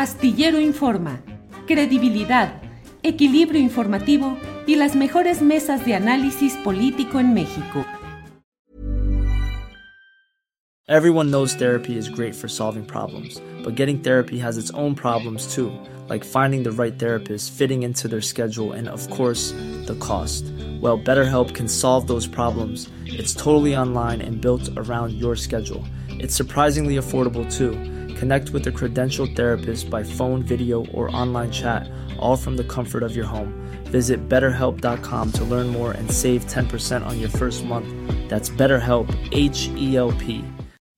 Astillero Informa, credibilidad, equilibrio informativo y las mejores mesas de análisis político en México. Everyone knows therapy is great for solving problems, but getting therapy has its own problems too, like finding the right therapist, fitting into their schedule, and of course, the cost. Well, BetterHelp can solve those problems. It's totally online and built around your schedule. It's surprisingly affordable too. Connect with a credentialed therapist by phone, video, or online chat, all from the comfort of your home. Visit betterhelp.com to learn more and save 10% on your first month. That's BetterHelp, H E L P.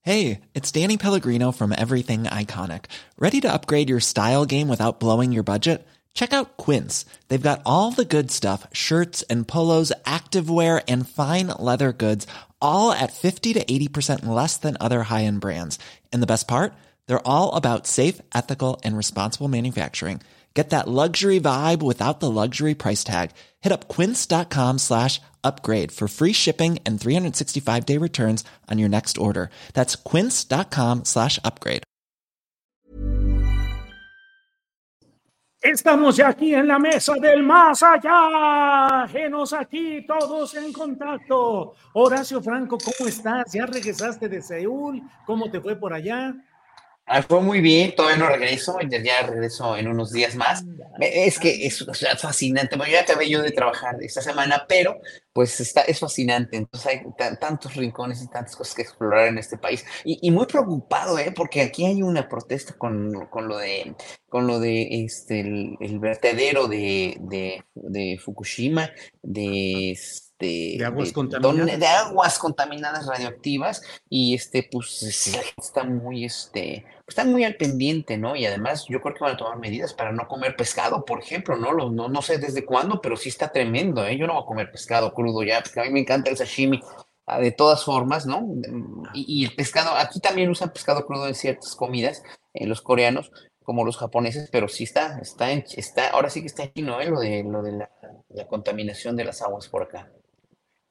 Hey, it's Danny Pellegrino from Everything Iconic. Ready to upgrade your style game without blowing your budget? Check out Quince. They've got all the good stuff shirts and polos, activewear, and fine leather goods, all at 50 to 80% less than other high end brands. And the best part? They're all about safe, ethical, and responsible manufacturing. Get that luxury vibe without the luxury price tag. Hit up quince.com slash upgrade for free shipping and 365 day returns on your next order. That's quince.com slash upgrade. Estamos ya aquí en la mesa del más allá. Genos aquí, todos en contacto. Horacio Franco, ¿cómo estás? ¿Ya regresaste de Seúl? ¿Cómo te fue por allá? Ah, fue muy bien, todavía no regreso, ya regreso en unos días más. Es que es, fascinante. Bueno, ya acabé yo de trabajar esta semana, pero pues está, es fascinante. Entonces hay tantos rincones y tantas cosas que explorar en este país. Y, muy preocupado, ¿eh? Porque aquí hay una protesta con, con lo de, con lo de este, el, vertedero de, de, de Fukushima, de de, aguas contaminadas. De, aguas contaminadas radioactivas y este, pues está muy, este, están muy al pendiente, ¿no? Y además yo creo que van a tomar medidas para no comer pescado, por ejemplo, ¿no? no, no sé desde cuándo, pero sí está tremendo, ¿eh? Yo no voy a comer pescado crudo ya, porque a mí me encanta el sashimi ah, de todas formas, ¿no? Y, el pescado, aquí también usan pescado crudo en ciertas comidas, en los coreanos, como los japoneses, pero sí está, está, está, ahora sí que está aquí, ¿no? Lo de, lo de la contaminación de las aguas por acá.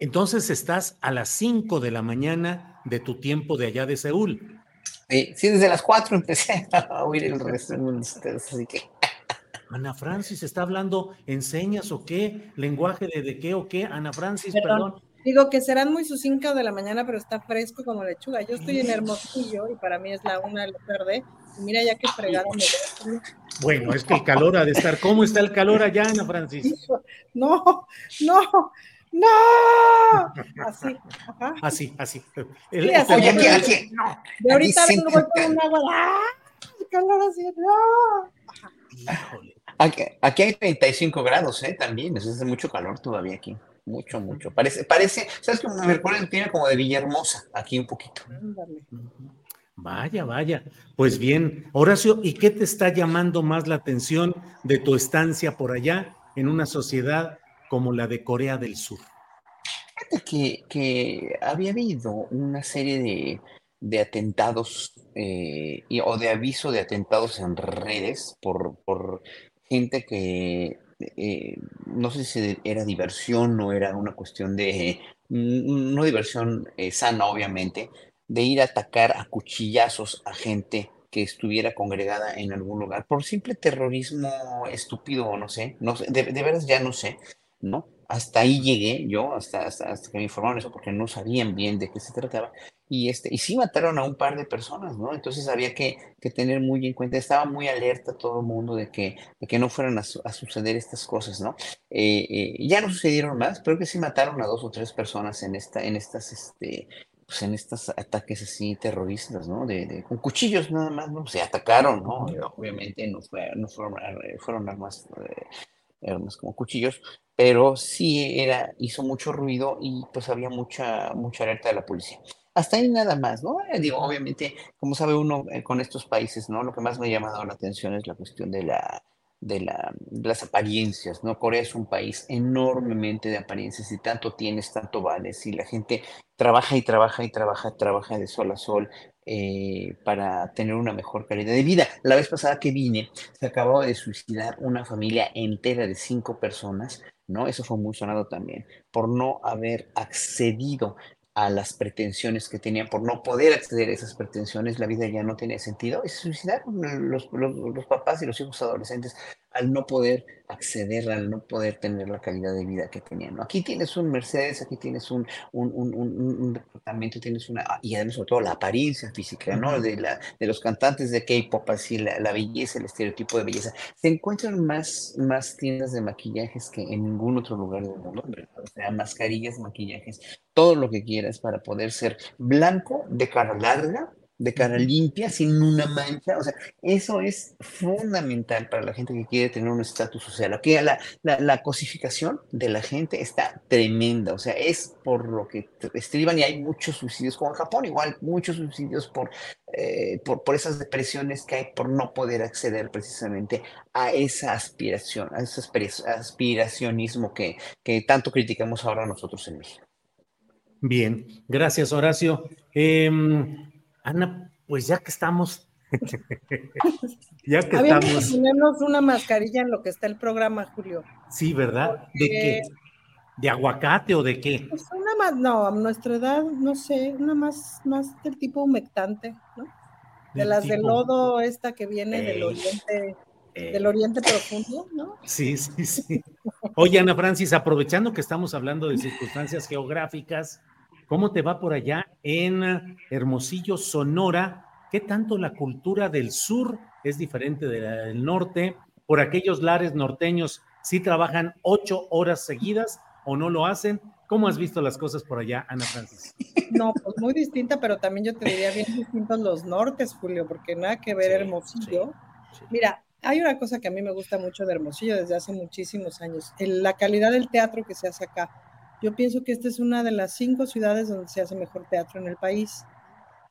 Entonces estás a las 5 de la mañana de tu tiempo de allá de Seúl. Sí, sí desde las 4 empecé a oír el resto de ustedes, así que... Ana Francis, ¿está hablando enseñas o qué? ¿Lenguaje de, de qué o qué? Ana Francis, perdón. Digo que serán muy sus 5 de la mañana, pero está fresco como lechuga. Yo estoy en Hermosillo y para mí es la una de la tarde. mira ya que fregado me Bueno, es que el calor ha de estar. ¿Cómo está el calor allá, Ana Francis? No, no, ¡No! Así, ajá. Así, así. Oye, aquí, aquí, no. De ahorita vengo voy con un agua. ¡Ah! calor así, no. Híjole. Aquí, aquí, hay 35 grados, ¿eh? También, es hace mucho calor todavía aquí. Mucho, mucho. Parece, parece, ¿sabes qué? Me recuerda el clima como de Villahermosa, aquí un poquito. Vaya, vaya. Pues bien, Horacio, ¿y qué te está llamando más la atención de tu estancia por allá en una sociedad como la de Corea del Sur? Que, que había habido una serie de, atentados eh, o de aviso de atentados en redes por, por gente que eh, no sé si era diversión o era una cuestión de, mm, no diversión eh, sana obviamente, de ir a atacar a cuchillazos a gente que estuviera congregada en algún lugar por simple terrorismo estúpido o no sé, no sé, de, de veras ya no sé. ¿No? Hasta ahí llegué yo, hasta, hasta, que me informaron eso, porque no sabían bien de qué se trataba. Y, este, y sí mataron a un par de personas, ¿no? Entonces había que, que tener muy en cuenta, estaba muy alerta todo el mundo de que, de que no fueran a, suceder estas cosas, ¿no? Eh, eh, ya no sucedieron más, pero que sí mataron a dos o tres personas en, esta, en estas, este, pues en estos ataques así terroristas, ¿no? De, con cuchillos nada más, ¿no? Se atacaron, ¿no? Obviamente no, fue, no fueron, fueron armas, eh, armas como cuchillos, pero sí era, hizo mucho ruido y pues había mucha, mucha alerta de la policía. Hasta ahí nada más, ¿no? Eh, digo, obviamente, como sabe uno eh, con estos países, ¿no? Lo que más me ha llamado la atención es la cuestión de la, de, la, las apariencias, ¿no? Corea es un país enormemente de apariencias y tanto tienes, tanto vales y la gente trabaja y trabaja y trabaja, trabaja de sol a sol eh, para tener una mejor calidad de vida. La vez pasada que vine, se acababa de suicidar una familia entera de cinco personas ¿no? Eso fue muy sonado también, por no haber accedido a las pretensiones que tenían, por no poder acceder a esas pretensiones, la vida ya no tenía sentido, y se suicidaron los, los, los papás y los hijos adolescentes al no poder acceder, al no poder tener la calidad de vida que tenían. Aquí tienes un Mercedes, aquí tienes un, un, un, un departamento, tienes una, y además sobre todo la apariencia física, ¿no? De, la, de los cantantes de K-pop, así, la, la, belleza, el estereotipo de belleza. Se encuentran más, más tiendas de maquillajes que en ningún otro lugar del mundo, O sea, mascarillas, maquillajes, todo lo que quieras para poder ser blanco, de cara larga, de cara limpia, sin una mancha. O sea, eso es fundamental para la gente que quiere tener un estatus social. Aquí la, la, la, cosificación de la gente está tremenda. O sea, es por lo que estriban y hay muchos suicidios, como en Japón, igual muchos suicidios por, eh, por, por esas depresiones que hay por no poder acceder precisamente a esa aspiración, a ese aspiracionismo que, que tanto criticamos ahora nosotros en México. Bien, gracias Horacio. Eh, Ana, pues ya que estamos, ya que Habíamos estamos. Que ponernos una mascarilla en lo que está el programa, Julio. Sí, ¿verdad? ¿De qué? ¿De aguacate o de qué? Pues una más, no, a nuestra edad, no sé, una más, más del tipo humectante, ¿no? De las de lodo, esta que viene del oriente, del oriente profundo, ¿no? Sí, sí, sí. Oye, Ana Francis, aprovechando que estamos hablando de circunstancias geográficas, ¿Cómo te va por allá en Hermosillo, Sonora? ¿Qué tanto la cultura del sur es diferente de la del norte? Por aquellos lares norteños, ¿sí trabajan ocho horas seguidas o no lo hacen? ¿Cómo has visto las cosas por allá, Ana Francis? No, pues muy distinta, pero también yo te diría bien distintos los nortes, Julio, porque nada que ver Hermosillo. Mira, hay una cosa que a mí me gusta mucho de Hermosillo desde hace muchísimos años, la calidad del teatro que se hace acá. Yo pienso que esta es una de las cinco ciudades donde se hace mejor teatro en el país.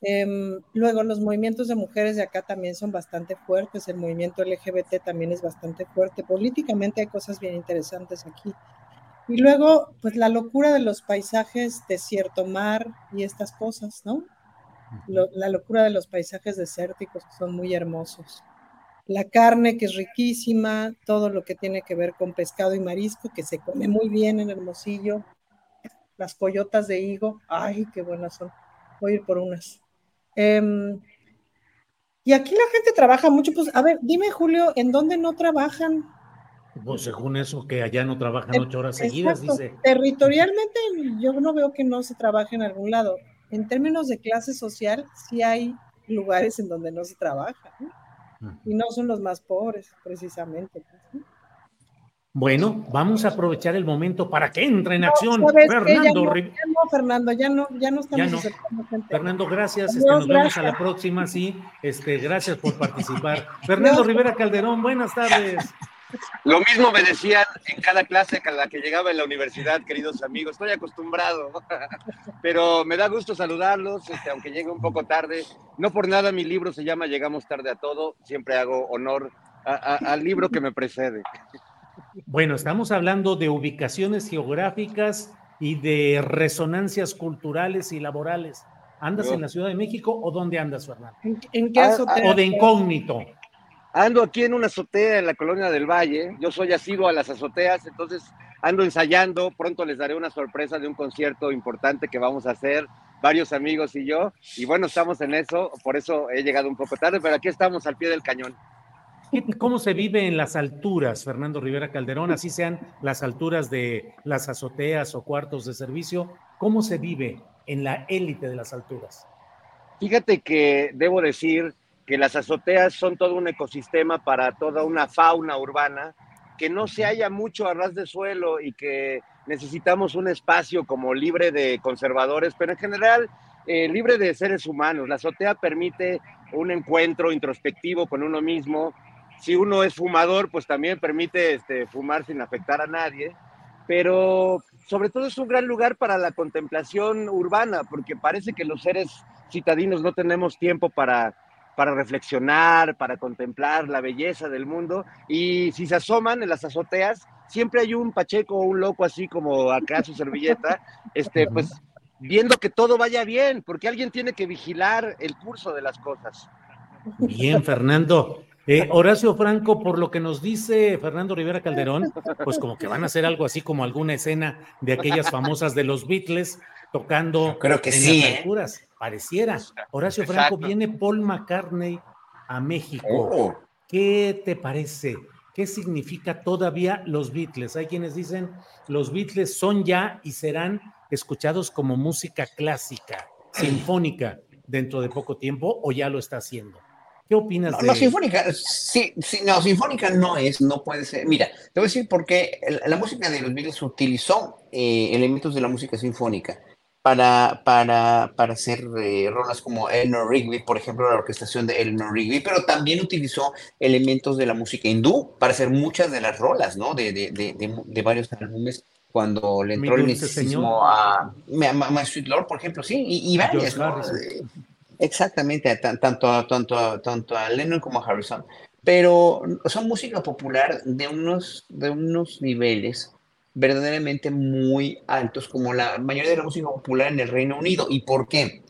Eh, luego, los movimientos de mujeres de acá también son bastante fuertes, el movimiento LGBT también es bastante fuerte, políticamente hay cosas bien interesantes aquí. Y luego, pues la locura de los paisajes, desierto, mar y estas cosas, ¿no? Lo, la locura de los paisajes desérticos que son muy hermosos. La carne que es riquísima, todo lo que tiene que ver con pescado y marisco, que se come muy bien en Hermosillo las coyotas de higo, ay, qué buenas son, voy a ir por unas. Um, y aquí la gente trabaja mucho, pues, a ver, dime Julio, ¿en dónde no trabajan? Pues según eso, que allá no trabajan ocho horas seguidas, dice. Territorialmente yo no veo que no se trabaje en algún lado. En términos de clase social, sí hay lugares en donde no se trabaja, ¿no? y no son los más pobres, precisamente. ¿no? Bueno, vamos a aprovechar el momento para que entre en acción Fernando. Ya no, Fernando, ya no, ya no estamos Fernando, gracias. Este, nos vemos a la próxima, sí. Este, gracias por participar. Fernando Rivera Calderón, buenas tardes. Lo mismo me decían en cada clase a la que llegaba en la universidad, queridos amigos. Estoy acostumbrado, pero me da gusto saludarlos, este, aunque llegue un poco tarde. No por nada mi libro se llama Llegamos tarde a todo. Siempre hago honor al libro que me precede. Bueno, estamos hablando de ubicaciones geográficas y de resonancias culturales y laborales. ¿Andas en la Ciudad de México o dónde andas, Fernando? ¿En, qué azotea? O de incógnito. Ando aquí en una azotea en la colonia del Valle. Yo soy asiduo a las azoteas, entonces ando ensayando. Pronto les daré una sorpresa de un concierto importante que vamos a hacer varios amigos y yo. Y bueno, estamos en eso, por eso he llegado un poco tarde, pero aquí estamos al pie del cañón. ¿Cómo se vive en las alturas, Fernando Rivera Calderón? Así sean las alturas de las azoteas o cuartos de servicio. ¿Cómo se vive en la élite de las alturas? Fíjate que debo decir que las azoteas son todo un ecosistema para toda una fauna urbana, que no se halla mucho a ras de suelo y que necesitamos un espacio como libre de conservadores, pero en general eh, libre de seres humanos. La azotea permite un encuentro introspectivo con uno mismo, si uno es fumador, pues también permite este, fumar sin afectar a nadie, pero sobre todo es un gran lugar para la contemplación urbana, porque parece que los seres citadinos no tenemos tiempo para, para reflexionar, para contemplar la belleza del mundo, y si se asoman en las azoteas, siempre hay un pacheco o un loco así como acá su servilleta, este, pues viendo que todo vaya bien, porque alguien tiene que vigilar el curso de las cosas. Bien, Fernando. Eh, Horacio Franco, por lo que nos dice Fernando Rivera Calderón, pues como que van a hacer algo así como alguna escena de aquellas famosas de los Beatles, tocando creo que en sí, las ¿eh? pareciera. Horacio Franco, Exacto. viene Paul McCartney a México. Oh. ¿Qué te parece? ¿Qué significa todavía los Beatles? Hay quienes dicen los Beatles son ya y serán escuchados como música clásica, sinfónica, dentro de poco tiempo o ya lo está haciendo. ¿Qué opinas No, de no, sinfónica, sí, sí, no, sinfónica no es, no puede ser. Mira, te voy a decir por qué la música de los Beatles utilizó eh, elementos de la música sinfónica para, para, para hacer eh, rolas como Eleanor Rigby, por ejemplo, la orquestación de Eleanor Rigby, pero también utilizó elementos de la música hindú para hacer muchas de las rolas, ¿no? De, de, de, de, de varios álbumes cuando le entró el dulce misticismo a, a, My Sweet Lord, por ejemplo, sí, y, y varias, ¿no? Exactamente, tanto, tanto, tanto a Lennon como a Harrison. Pero son música popular de unos, de unos niveles verdaderamente muy altos, como la mayoría de la música popular en el Reino Unido. ¿Y por qué?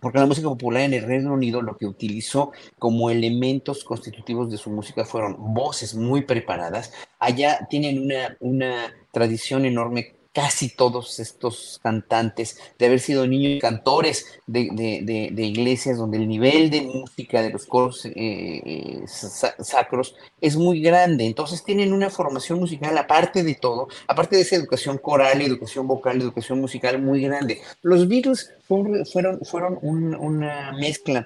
Porque la música popular en el Reino Unido lo que utilizó como elementos constitutivos de su música fueron voces muy preparadas. Allá tienen una, una tradición enorme, casi todos estos cantantes, de haber sido niños cantores de, de- de- de iglesias donde el nivel de música de los coros eh, eh, sa- sacros es muy grande. Entonces tienen una formación musical, aparte de todo, aparte de esa educación coral, educación vocal, educación musical muy grande. Los Beatles fueron, fueron, fueron un- una mezcla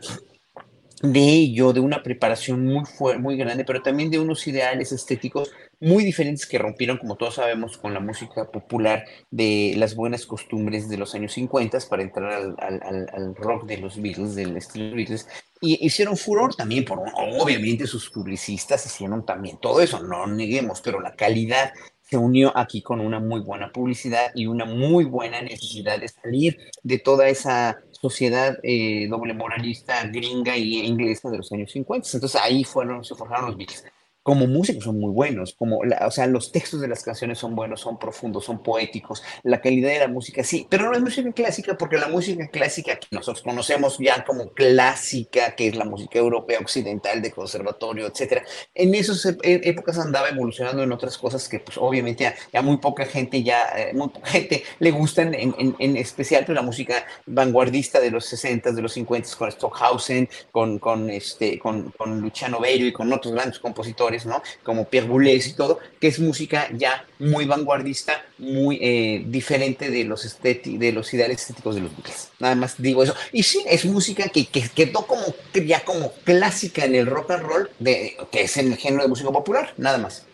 de ello, de una preparación muy muy grande, pero también de unos ideales estéticos muy diferentes que rompieron, como todos sabemos, con la música popular de las buenas costumbres de los años 50 para entrar al rock de los Beatles, del estilo Beatles, y hicieron furor también por, obviamente, sus publicistas hicieron también todo eso, no neguemos, pero la calidad se unió aquí con una muy buena publicidad y una muy buena necesidad de salir de toda esa sociedad eh, doble moralista gringa y inglesa de los años 50. Entonces ahí fueron, se forjaron los Beatles. Como músicos son muy buenos, como la- o sea, los textos de las canciones son buenos, son profundos, son poéticos, la calidad de la música sí, pero no es música clásica porque la música clásica que nosotros conocemos ya como clásica, que es la música europea occidental de conservatorio, etcétera, en esas épocas andaba evolucionando en otras cosas que pues obviamente a, a muy poca gente ya, eh, muy poca gente le gustan, en, en- especial pues, la música vanguardista de los 60 de los 50 con Stockhausen, con, con, este, con, con Luciano Berio y con otros grandes compositores, Como Pierre Boulez y todo, que es música ya muy vanguardista, muy eh, diferente de los, de los ideales estéticos de los Beatles. Nada más digo eso. Y sí, es música que, que quedó como, ya como clásica en el rock and roll, de, que es el género de música popular, nada más.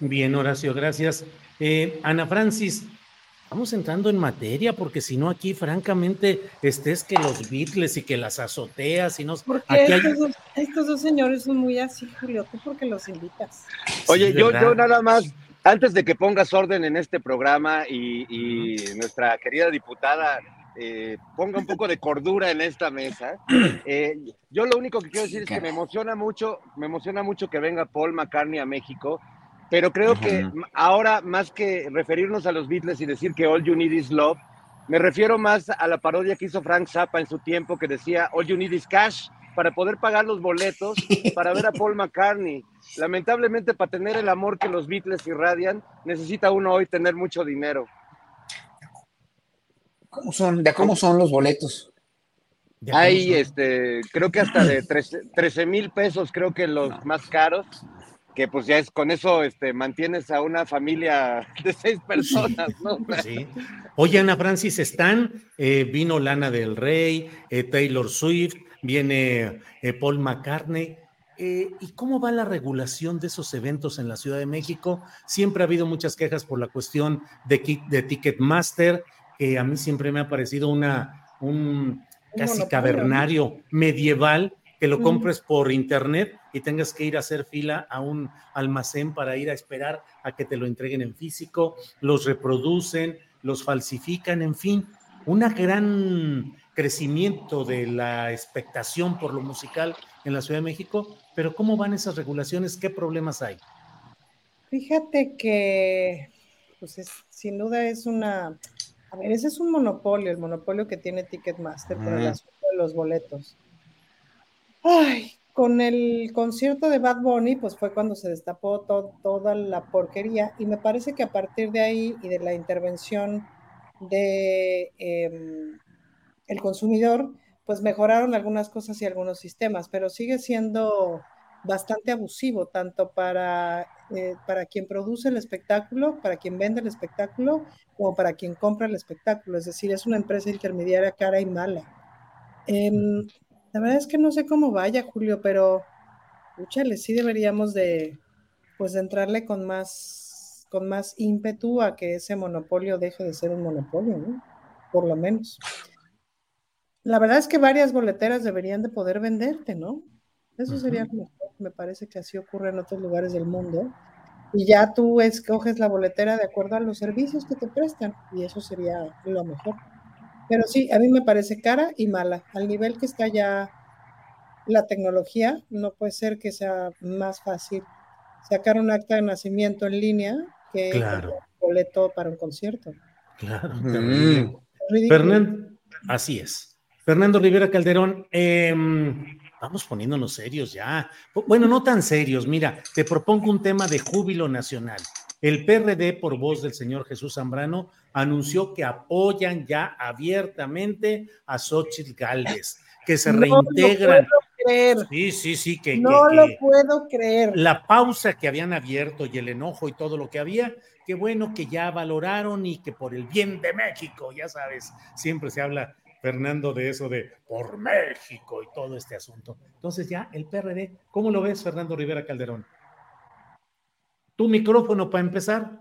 Bien, Horacio, gracias. Eh, Ana Francis, vamos entrando en materia, porque si no aquí, francamente, este es que los Beatles y que las azoteas y no. Porque Aquí hay- estos, dos, estos dos señores son muy así, Julio. ¿Tú por qué los invitas? Oye, Sí, yo, yo nada más, antes de que pongas orden en este programa y, y nuestra querida diputada eh, ponga un poco de cordura en esta mesa, eh, yo lo único que quiero decir es que me emociona mucho, me emociona mucho que venga Paul McCartney a México, pero creo que ahora más que referirnos a los Beatles y decir que All You Need Is Love, me refiero más a la parodia que hizo Frank Zappa en su tiempo que decía All You Need Is Cash para poder pagar los boletos para ver a Paul McCartney. Lamentablemente, para tener el amor que los Beatles irradian, necesita uno hoy tener mucho dinero. ¿Cómo son, de cómo son los boletos? Hay, este, creo que hasta de 13 mil pesos, creo que los más caros, que pues ya es con eso este, mantienes a una familia de seis personas, ¿no? Sí. Oye, Ana Francis, están, eh, vino Lana del Rey, eh, Taylor Swift, viene eh, Paul McCartney. Eh, ¿Y cómo va la regulación de esos eventos en la Ciudad de México? Siempre ha habido muchas quejas por la cuestión de, de Ticketmaster, que a mí siempre me ha parecido una, un casi cavernario medieval, que lo compres por internet y tengas que ir a hacer fila a un almacén para ir a esperar a que te lo entreguen en físico, los reproducen, los falsifican, en fin, un gran crecimiento de la expectación por lo musical en la Ciudad de México, pero ¿cómo van esas regulaciones? ¿Qué problemas hay? Fíjate que, pues es- sin duda es una, a ver, ese es un monopolio, el monopolio que tiene Ticketmaster por el asunto de los boletos. Ay, con el concierto de Bad Bunny, pues fue cuando se destapó to- toda la porquería y me parece que a partir de ahí y de la intervención de em, el consumidor, pues mejoraron algunas cosas y algunos sistemas, pero sigue siendo bastante abusivo, tanto para, eh, para quien produce el espectáculo, para quien vende el espectáculo, como para quien compra el espectáculo. Es decir, es una empresa intermediaria cara y mala. Em, la verdad es que no sé cómo vaya, Julio, pero, escúchale, sí deberíamos de, pues, entrarle con más, con más ímpetu a que ese monopolio deje de ser un monopolio, ¿no? Por lo menos. La verdad es que varias boleteras deberían de poder venderte, ¿no? Eso sería mejor. Me parece que así ocurre en otros lugares del mundo. Y ya tú escoges la boletera de acuerdo a los servicios que te prestan. Y eso sería lo mejor. Pero sí, a mí me parece cara y mala. Al nivel que está ya la tecnología, no puede ser que sea más fácil sacar un acta de nacimiento en línea que claro. un boleto para un concierto. Claro, mm. Fernando, así es. Fernando Rivera Calderón, eh, vamos poniéndonos serios ya. Bueno, no tan serios. Mira, te propongo un tema de júbilo nacional. El PRD, por voz del señor Jesús Zambrano, anunció que apoyan ya abiertamente a Xochitl Galvez, que se reintegran. No lo puedo creer. Sí, sí, sí, que. No que, lo puedo creer. La pausa que habían abierto y el enojo y todo lo que había, qué bueno que ya valoraron y que por el bien de México, ya sabes, siempre se habla Fernando, de eso de por México y todo este asunto. Entonces ya el PRD, ¿cómo lo ves, Fernando Rivera Calderón? Tu micrófono para empezar.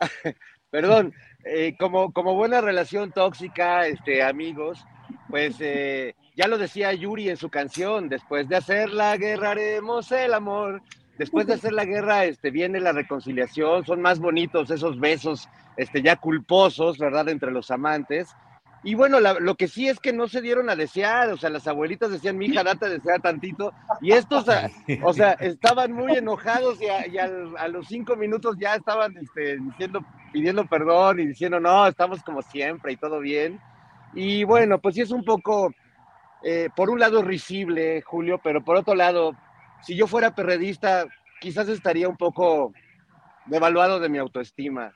Perdón, eh, como, como buena relación tóxica, este, amigos, pues eh, ya lo decía Yuri en su canción, después de hacer la guerra haremos el amor. Después de hacer la guerra, este, viene la reconciliación, son más bonitos esos besos, este, ya culposos, ¿verdad?, entre los amantes. Y bueno, lo que sí es que no se dieron a desear, o sea, las abuelitas decían, mi hija, date a desear tantito, y estos, o sea, estaban muy enojados y, a, los cinco minutos ya estaban este, diciendo, pidiendo perdón y diciendo, no, estamos como siempre y todo bien. Y bueno, pues sí es un poco, eh, por un lado risible, Julio, pero por otro lado, si yo fuera perredista, quizás estaría un poco devaluado de mi autoestima.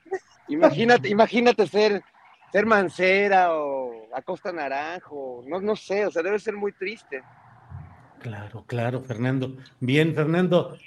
Imagínate, imagínate ser ser Mancera o Acosta Naranjo, no, no sé, o sea, debe ser muy triste. Claro, claro, Fernando. Bien, Fernando.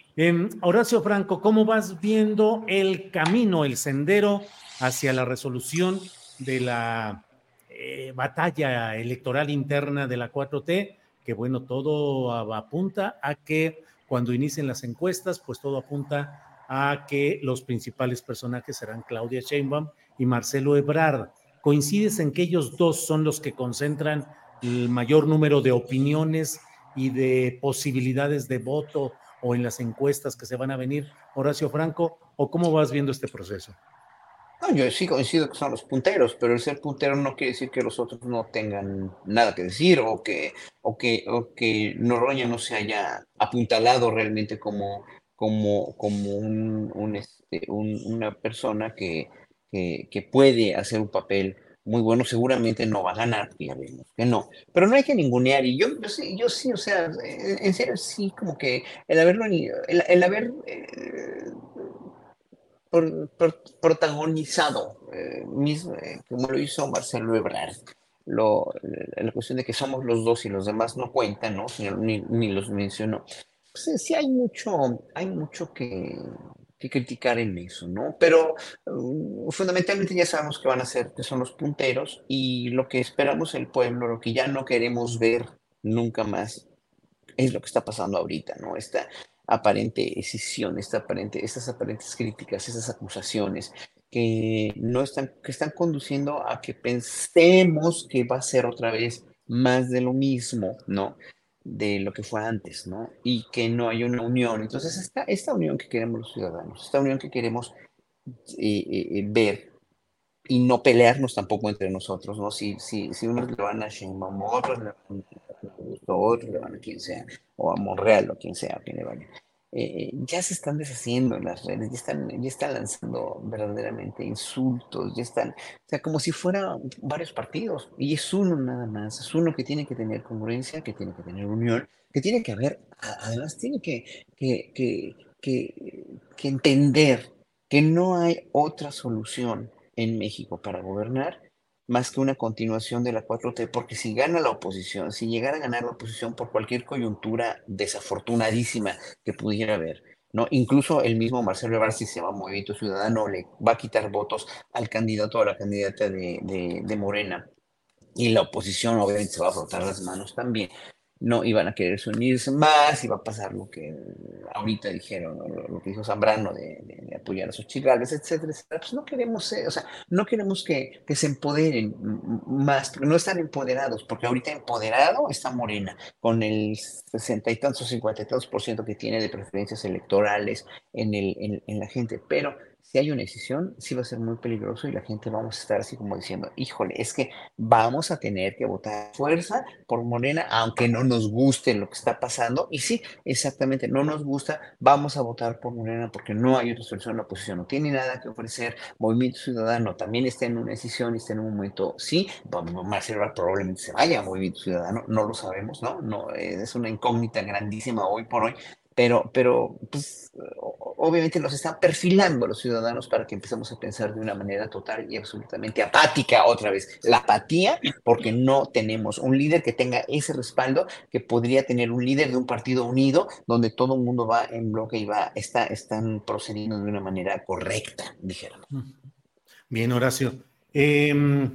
Horacio Franco, ¿cómo vas viendo el camino, el sendero hacia la resolución de la eh, batalla electoral interna de la 4T? Que bueno, todo apunta a que cuando inicien las encuestas, pues todo apunta a que los principales personajes serán Claudia Sheinbaum y Marcelo Ebrard coincides en que ellos dos son los que concentran el mayor número de opiniones y de posibilidades de voto o en las encuestas que se van a venir, Horacio Franco, o cómo vas viendo este proceso? No, yo sí coincido que son los punteros, pero el ser puntero no quiere decir que los otros no tengan nada que decir o que, o que, o que Noroña no se haya apuntalado realmente como, como, como un, este, una persona que, que, puede hacer un papel muy bueno, seguramente no va a ganar, ya vemos que no, pero no hay que ningunear, y yo, yo, sí, yo sí, o sea, en serio, sí, como que el haberlo, el, haber eh, protagonizado, eh, mismo, eh, como lo hizo Marcelo Ebrard, lo, la cuestión de que somos los dos y los demás no cuentan, ¿no? Ni, ni los mencionó. Pues sí hay mucho, hay mucho que, criticar en eso, ¿no? Pero uh, fundamentalmente ya sabemos que van a ser, que son los punteros y lo que esperamos el pueblo, lo que ya no queremos ver nunca más, es lo que está pasando ahorita, ¿no? Esta aparente escisión, esta aparente, estas aparentes críticas, estas acusaciones que no están, que están conduciendo a que pensemos que va a ser otra vez más de lo mismo, ¿no? De lo que fue antes, ¿no? Y que no hay una unión. Entonces, esta, esta unión que queremos los ciudadanos, esta unión que queremos eh, eh, eh, ver y no pelearnos tampoco entre nosotros, ¿no? Si, si, si unos le van a Sheinbaum, otros le van a otros le van a quien sea, o a Monreal, o quien sea, a quien le vaya. Eh, ya se están deshaciendo en las redes, ya están, ya están lanzando verdaderamente insultos, ya están, o sea, como si fueran varios partidos, y es uno nada más, es uno que tiene que tener congruencia, que tiene que tener unión, que tiene que haber, además tiene que, que, que, que, que entender que no hay otra solución en México para gobernar más que una continuación de la 4T, porque si gana la oposición, si llegara a ganar la oposición por cualquier coyuntura desafortunadísima que pudiera haber, ¿no? Incluso el mismo Marcelo Ebrard, si se llama Movimiento Ciudadano, le va a quitar votos al candidato o a la candidata de, de, de Morena. Y la oposición obviamente se va a frotar las manos también no iban a querer unirse más, iba a pasar lo que ahorita dijeron, lo, que dijo Zambrano de, apoyar a sus chirales, etcétera, etcétera. Pues no queremos, o sea, no queremos que, que, se empoderen más, porque no están empoderados, porque ahorita empoderado está Morena, con el sesenta y tantos, cincuenta y tantos por ciento que tiene de preferencias electorales en, el, en la gente, pero si hay una decisión, sí va a ser muy peligroso y la gente vamos a estar así como diciendo, híjole, es que vamos a tener que votar fuerza por Morena, aunque no nos guste lo que está pasando. Y sí, exactamente, no nos gusta, vamos a votar por Morena porque no hay otra solución. La oposición no tiene nada que ofrecer. Movimiento Ciudadano también está en una decisión está en un momento, sí, Marcelo probablemente se vaya a Movimiento Ciudadano, no lo sabemos, ¿no? no es una incógnita grandísima hoy por hoy, pero, pero pues, obviamente nos están perfilando los ciudadanos para que empecemos a pensar de una manera total y absolutamente apática otra vez. La apatía, porque no tenemos un líder que tenga ese respaldo que podría tener un líder de un partido unido donde todo el mundo va en bloque y va, está, están procediendo de una manera correcta, dijeron. Bien, Horacio. Em,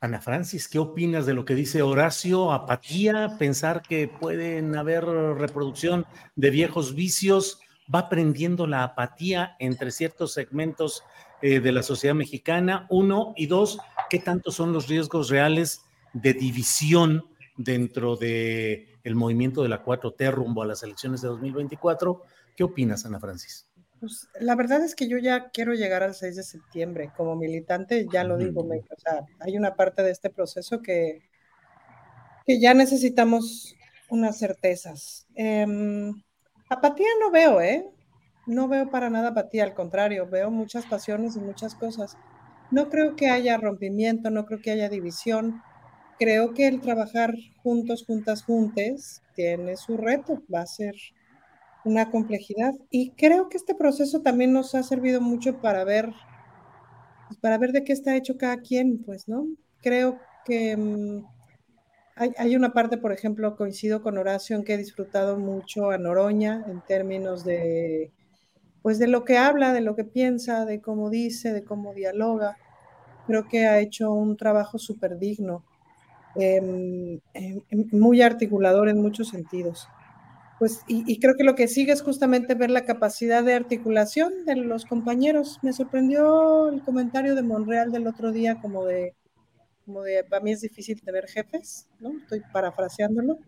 Ana Francis, ¿qué opinas de lo que dice Horacio? Apatía, pensar que pueden haber reproducción de viejos vicios, va aprendiendo la apatía entre ciertos segmentos eh, de la sociedad mexicana, uno, y dos, ¿qué tanto son los riesgos reales de división dentro del el movimiento de la 4T rumbo a las elecciones de 2024? ¿Qué opinas, Ana Francis? Pues, la verdad es que yo ya quiero llegar al 6 de septiembre. Como militante, ya lo digo, o sea, hay una parte de este proceso que, que ya necesitamos unas certezas. Em, apatía no veo, ¿eh? No veo para nada apatía, al contrario, veo muchas pasiones y muchas cosas. No creo que haya rompimiento, no creo que haya división. Creo que el trabajar juntos, juntas, juntes, tiene su reto, va a ser una complejidad. Y creo que este proceso también nos ha servido mucho para ver, pues, para ver de qué está hecho cada quien, pues, ¿no? Creo que mm, hay, hay, una parte, por ejemplo, coincido con Horacio en que he disfrutado mucho a Noroña en términos de, pues, de lo que habla, de lo que piensa, de cómo dice, de cómo dialoga. Creo que ha hecho un trabajo súper digno, em, em, muy articulador en muchos sentidos pues, y, creo que lo que sigue es justamente ver la capacidad de articulación de los compañeros. Me sorprendió el comentario de Monreal del otro día, como de, como de, para mí es difícil tener jefes, ¿no? Estoy parafraseándolo.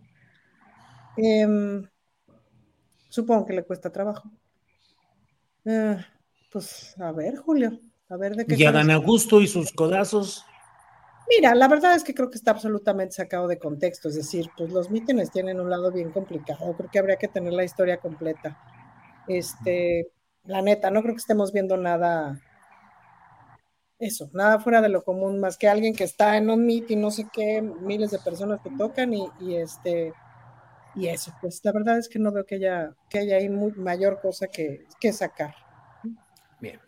Em, supongo que le cuesta trabajo. Eh, pues, a ver, Julio, a ver de qué. Y a Dan Augusto y sus codazos. Mira, la verdad es que creo que está absolutamente sacado de contexto, es decir, pues los mítines tienen un lado bien complicado, creo que habría que tener la historia completa. Este, la neta, no creo que estemos viendo nada, eso, nada fuera de lo común, más que alguien que está en un mitin, no sé qué, miles de personas que tocan y, este, y eso, pues la verdad es que no veo que haya, que haya ahí mayor cosa que, que sacar. Bien.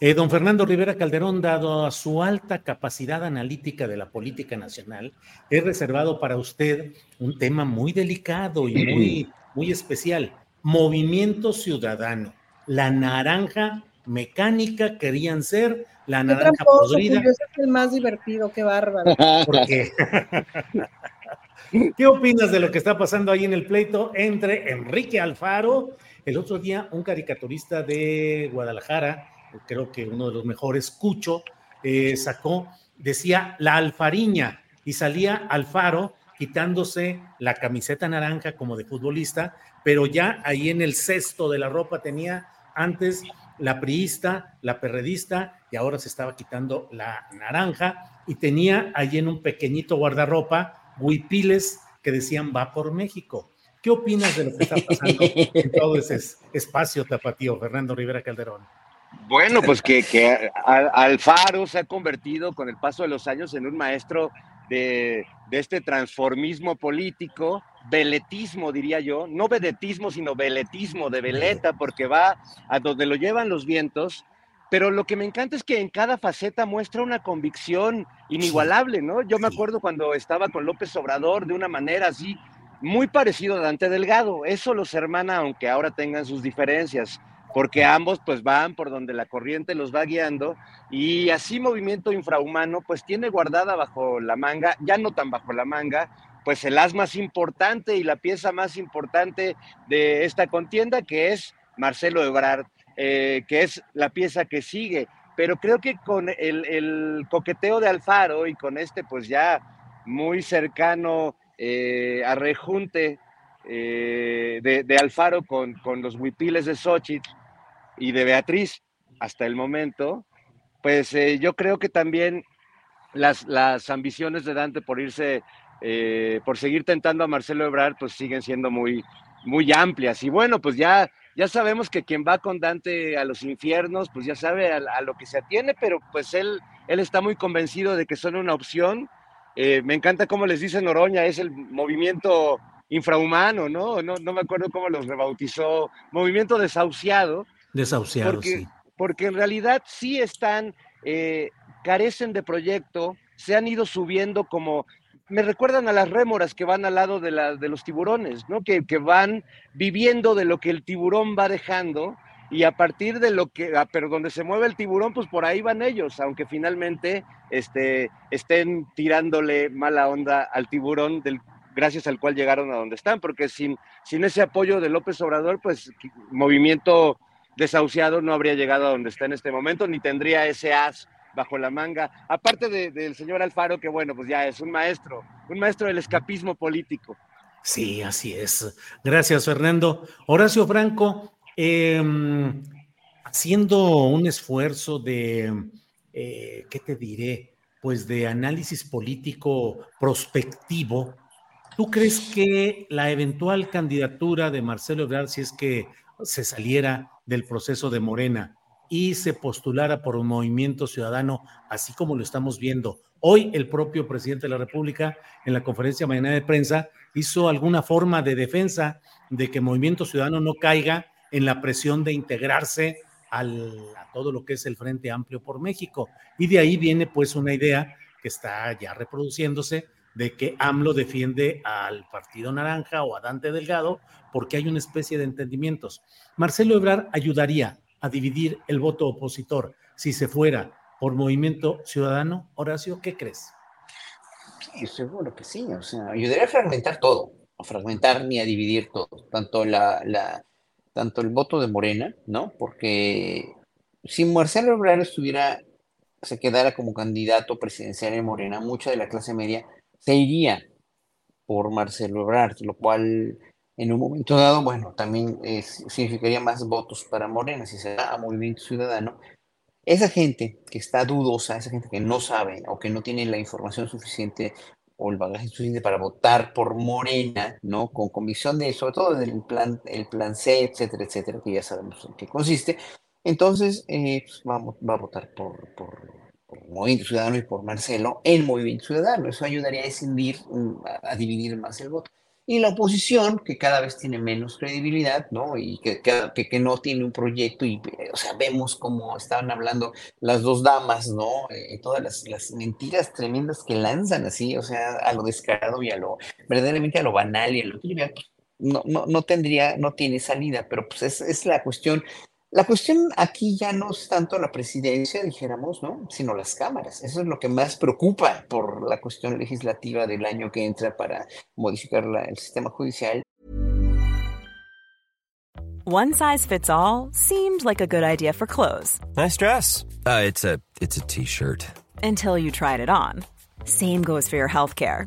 Eh, don Fernando Rivera Calderón, dado a su alta capacidad analítica de la política nacional, he reservado para usted un tema muy delicado y muy, muy especial. Movimiento Ciudadano. La naranja mecánica querían ser la naranja podrida. es el más divertido, qué bárbaro. ¿Por qué? ¿Qué opinas de lo que está pasando ahí en el pleito entre Enrique Alfaro? El otro día, un caricaturista de Guadalajara, creo que uno de los mejores, Cucho, eh, sacó, decía la alfariña y salía Alfaro quitándose la camiseta naranja como de futbolista, pero ya ahí en el cesto de la ropa tenía antes la priista, la perredista, y ahora se estaba quitando la naranja, y tenía ahí en un pequeñito guardarropa huipiles que decían va por México. ¿Qué opinas de lo que está pasando en todo ese espacio tapatío, Fernando Rivera Calderón? Bueno, pues que, que Alfaro se ha convertido con el paso de los años en un maestro de, este transformismo político, veletismo diría yo, no vedetismo, sino veletismo de veleta, porque va a donde lo llevan los vientos pero lo que me encanta es que en cada faceta muestra una convicción inigualable, ¿no? Yo me acuerdo cuando estaba con López Obrador de una manera así, muy parecido a Dante Delgado. Eso los hermana, aunque ahora tengan sus diferencias, porque ambos pues van por donde la corriente los va guiando y así Movimiento Infrahumano pues tiene guardada bajo la manga, ya no tan bajo la manga, pues el as más importante y la pieza más importante de esta contienda que es Marcelo Ebrard, eh, que es la pieza que sigue. Pero creo que con el, coqueteo de Alfaro y con este pues ya muy cercano eh, a rejunte eh, de, Alfaro con, con, los huipiles de Xochitl y de Beatriz hasta el momento, pues eh, yo creo que también las, las ambiciones de Dante por irse, eh, por seguir tentando a Marcelo Ebrard, pues siguen siendo muy, muy amplias. Y bueno, pues ya, ya sabemos que quien va con Dante a los infiernos, pues ya sabe a, lo que se atiene, pero pues él, él está muy convencido de que son una opción. Me encanta cómo les dice Noroña, es el movimiento infrahumano, ¿no? ¿no? No me acuerdo cómo los rebautizó, movimiento desahuciado, Desahuciados, porque, sí. Porque en realidad sí están, eh, carecen de proyecto, se han ido subiendo como, me recuerdan a las rémoras que van al lado de, la, de los tiburones, ¿no? Que, que, van viviendo de lo que el tiburón va dejando y a partir de lo que, ah, pero donde se mueve el tiburón, pues por ahí van ellos, aunque finalmente este, estén tirándole mala onda al tiburón del, gracias al cual llegaron a donde están, porque sin, sin ese apoyo de López Obrador, pues movimiento desahuciado no habría llegado a donde está en este momento, ni tendría ese as bajo la manga. Aparte del señor Alfaro, que bueno, pues ya es un maestro, un maestro del escapismo político. Sí, así es. Gracias, Fernando. Horacio Franco, em, haciendo un esfuerzo de, eh, ¿qué te diré? Pues de análisis político prospectivo. ¿Tú crees que la eventual candidatura de Marcelo Ebrard, si es que se saliera del proceso de Morena y se postulara por un movimiento ciudadano, así como lo estamos viendo. Hoy el propio presidente de la República, en la conferencia mañana de prensa, hizo alguna forma de defensa de que Movimiento Ciudadano no caiga en la presión de integrarse a todo lo que es el Frente Amplio por México. Y de ahí viene pues una idea que está ya reproduciéndose de que AMLO defiende al Partido Naranja o a Dante Delgado porque hay una especie de entendimientos. Marcelo Ebrard ayudaría a dividir el voto opositor si se fuera por Movimiento Ciudadano. Horacio, ¿qué crees? Sí, seguro que sí. O sea, ayudaría a fragmentar todo, a fragmentar ni a dividir todo, tanto, la, la, tanto el voto de Morena, ¿no? Porque si Marcelo Ebrard estuviera, se quedara como candidato presidencial en Morena, mucha de la clase media se iría por Marcelo Ebrard, lo cual en un momento dado, bueno, también significaría más votos para Morena si se da a Movimiento Ciudadano. Esa gente que está dudosa, esa gente que no sabe o que no tiene la información suficiente o el bagaje suficiente para votar por Morena, ¿no? Con convicción de, sobre todo del plan, el plan C, etcétera, etcétera, que ya sabemos en qué consiste. Entonces, eh, pues, va a votar por, por, por Movimiento Ciudadano y por Marcelo en Movimiento Ciudadano. Eso ayudaría a mm, a, dividir más el voto. Y la oposición, que cada vez tiene menos credibilidad, ¿no? Y que, que, que no tiene un proyecto, y, o sea, vemos cómo estaban hablando las dos damas, ¿no? Eh, todas las, las, mentiras tremendas que lanzan así, o sea, a lo descarado y a lo, verdaderamente a lo banal y a lo trivial. No, no, no tendría, no tiene salida, pero pues es, es la cuestión la cuestión aquí ya no es tanto la presidencia, dijéramos, ¿no? Sino las cámaras. Eso es lo que más preocupa por la cuestión legislativa del año que entra para modificar la, el sistema judicial. One size fits all seemed like a good idea for clothes. Nice dress. Uh, it's a it's a t-shirt. Until you tried it on. Same goes for your healthcare.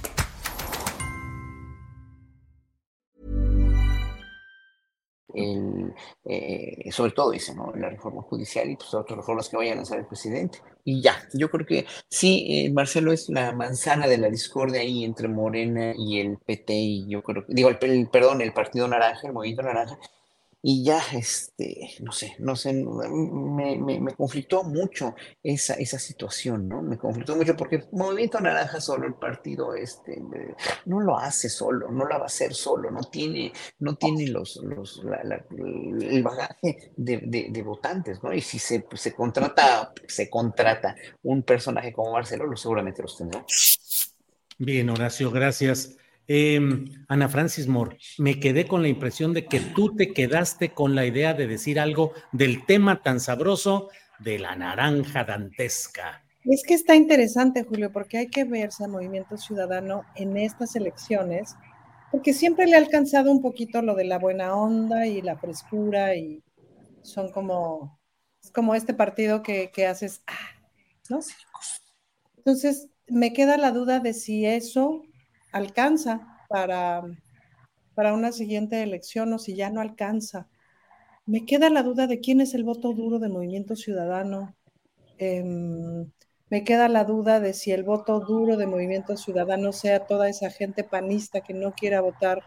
Eh, sobre todo dice, ¿no? La reforma judicial y pues otras reformas que vayan a hacer el presidente. Y ya, yo creo que sí, eh, Marcelo es la manzana de la discordia ahí entre Morena y el PT y yo creo que, digo, el, el- perdón, el Partido Naranja, el Movimiento Naranja, y ya, este, no sé, no sé, me, me, me conflictó mucho esa, esa situación, ¿no? Me conflictó mucho porque Movimiento Naranja solo, el partido, este, no lo hace solo, no lo va a hacer solo, no tiene, no tiene los, los, la- la- el bagaje de, de, votantes, ¿no? Y si se, se contrata, se contrata un personaje como Marcelo, lo seguramente los tendrá. Bien, Horacio, gracias. Eh, Ana Francis Moore, me quedé con la impresión de que tú te quedaste con la idea de decir algo del tema tan sabroso de la naranja dantesca. Es que está interesante, Julio, porque hay que verse a Movimiento Ciudadano en estas elecciones, porque siempre le ha alcanzado un poquito lo de la buena onda y la frescura y son como, es como este partido que, que haces, ah, ¿no? Entonces, me queda la duda de si eso alcanza para, para una siguiente elección o si ya no alcanza. Me queda la duda de quién es el voto duro de Movimiento Ciudadano. Em, me queda la duda de si el voto duro de Movimiento Ciudadano sea toda esa gente panista que no quiera votar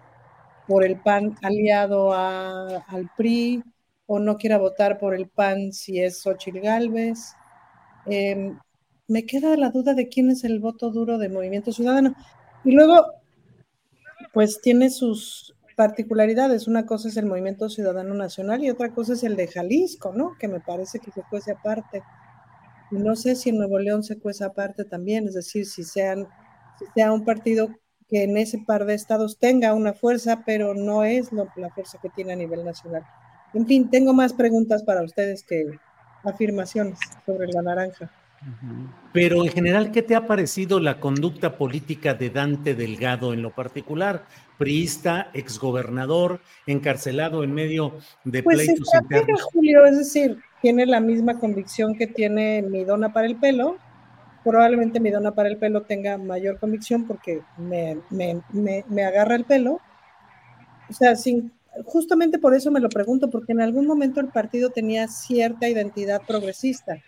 por el PAN aliado al PRI o no quiera votar por el PAN si es Xochitl Gálvez. Em, me queda la duda de quién es el voto duro de Movimiento Ciudadano. Y luego, pues tiene sus particularidades. Una cosa es el Movimiento Ciudadano Nacional y otra cosa es el de Jalisco, ¿no? Que me parece que se cuece aparte. No sé si en Nuevo León se cuece aparte también, es decir, si sean, si sea un partido que en ese par de estados tenga una fuerza, pero no es la fuerza que tiene a nivel nacional. En fin, tengo más preguntas para ustedes que afirmaciones sobre la naranja. Pero en general, ¿qué te ha parecido la conducta política de Dante Delgado en lo particular? Priista, exgobernador, encarcelado en medio de Pues pleitos internos. Julio, es decir, tiene la misma convicción que tiene mi dona para el pelo. Probablemente mi dona para el pelo tenga mayor convicción porque me, me- me- me agarra el pelo. O sea, sin, justamente por eso me lo pregunto, porque en algún momento el partido tenía cierta identidad progresista,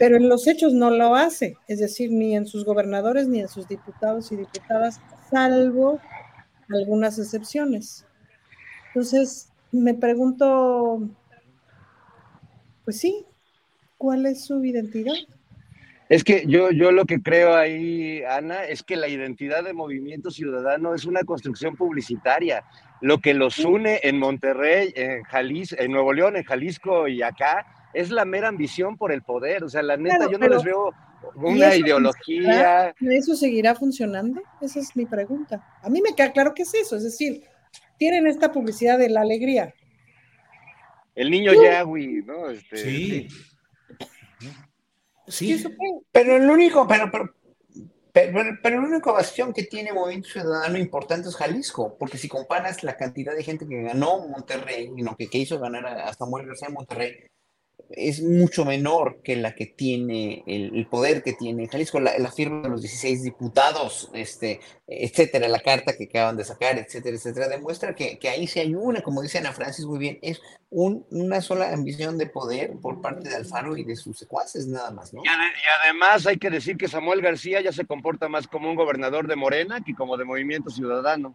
pero en los hechos no lo hace, es decir, ni en sus gobernadores ni en sus diputados y diputadas, salvo algunas excepciones. Entonces, me pregunto, pues sí, ¿cuál es su identidad? Es que yo, yo lo que creo ahí, Ana, es que la identidad de Movimiento Ciudadano es una construcción publicitaria. Lo que los une en Monterrey, en Jalisco, en Nuevo León, en Jalisco y acá, es la mera ambición por el poder. O sea, la neta, Claro, yo no pero- les veo ¿Y una ideología. ¿Eso seguirá funcionando? Esa es mi pregunta. A mí me queda claro que es eso, es decir, tienen esta publicidad de la alegría. El niño Yo- Yahweh, ¿no? Este, Sí. ¿Y Sí, qué? Pero el único, pero, pero, pero, pero- pero el único bastión que tiene Movimiento Ciudadano importante es Jalisco, porque si comparas la cantidad de gente que ganó Monterrey, y no, que, que hizo ganar a, a Samuel García en Monterrey, es mucho menor que la que tiene, el, el poder que tiene Jalisco, la, la firma de los 16 diputados, este, etcétera, la carta que acaban de sacar, etcétera, etcétera, demuestra que, que ahí sí hay una, como dice Ana Francis muy bien, es un- una sola ambición de poder por parte de Alfaro y de sus secuaces, nada más, ¿no? Y, ade- y además hay que decir que Samuel García ya se comporta más como un gobernador de Morena que como de Movimiento Ciudadano.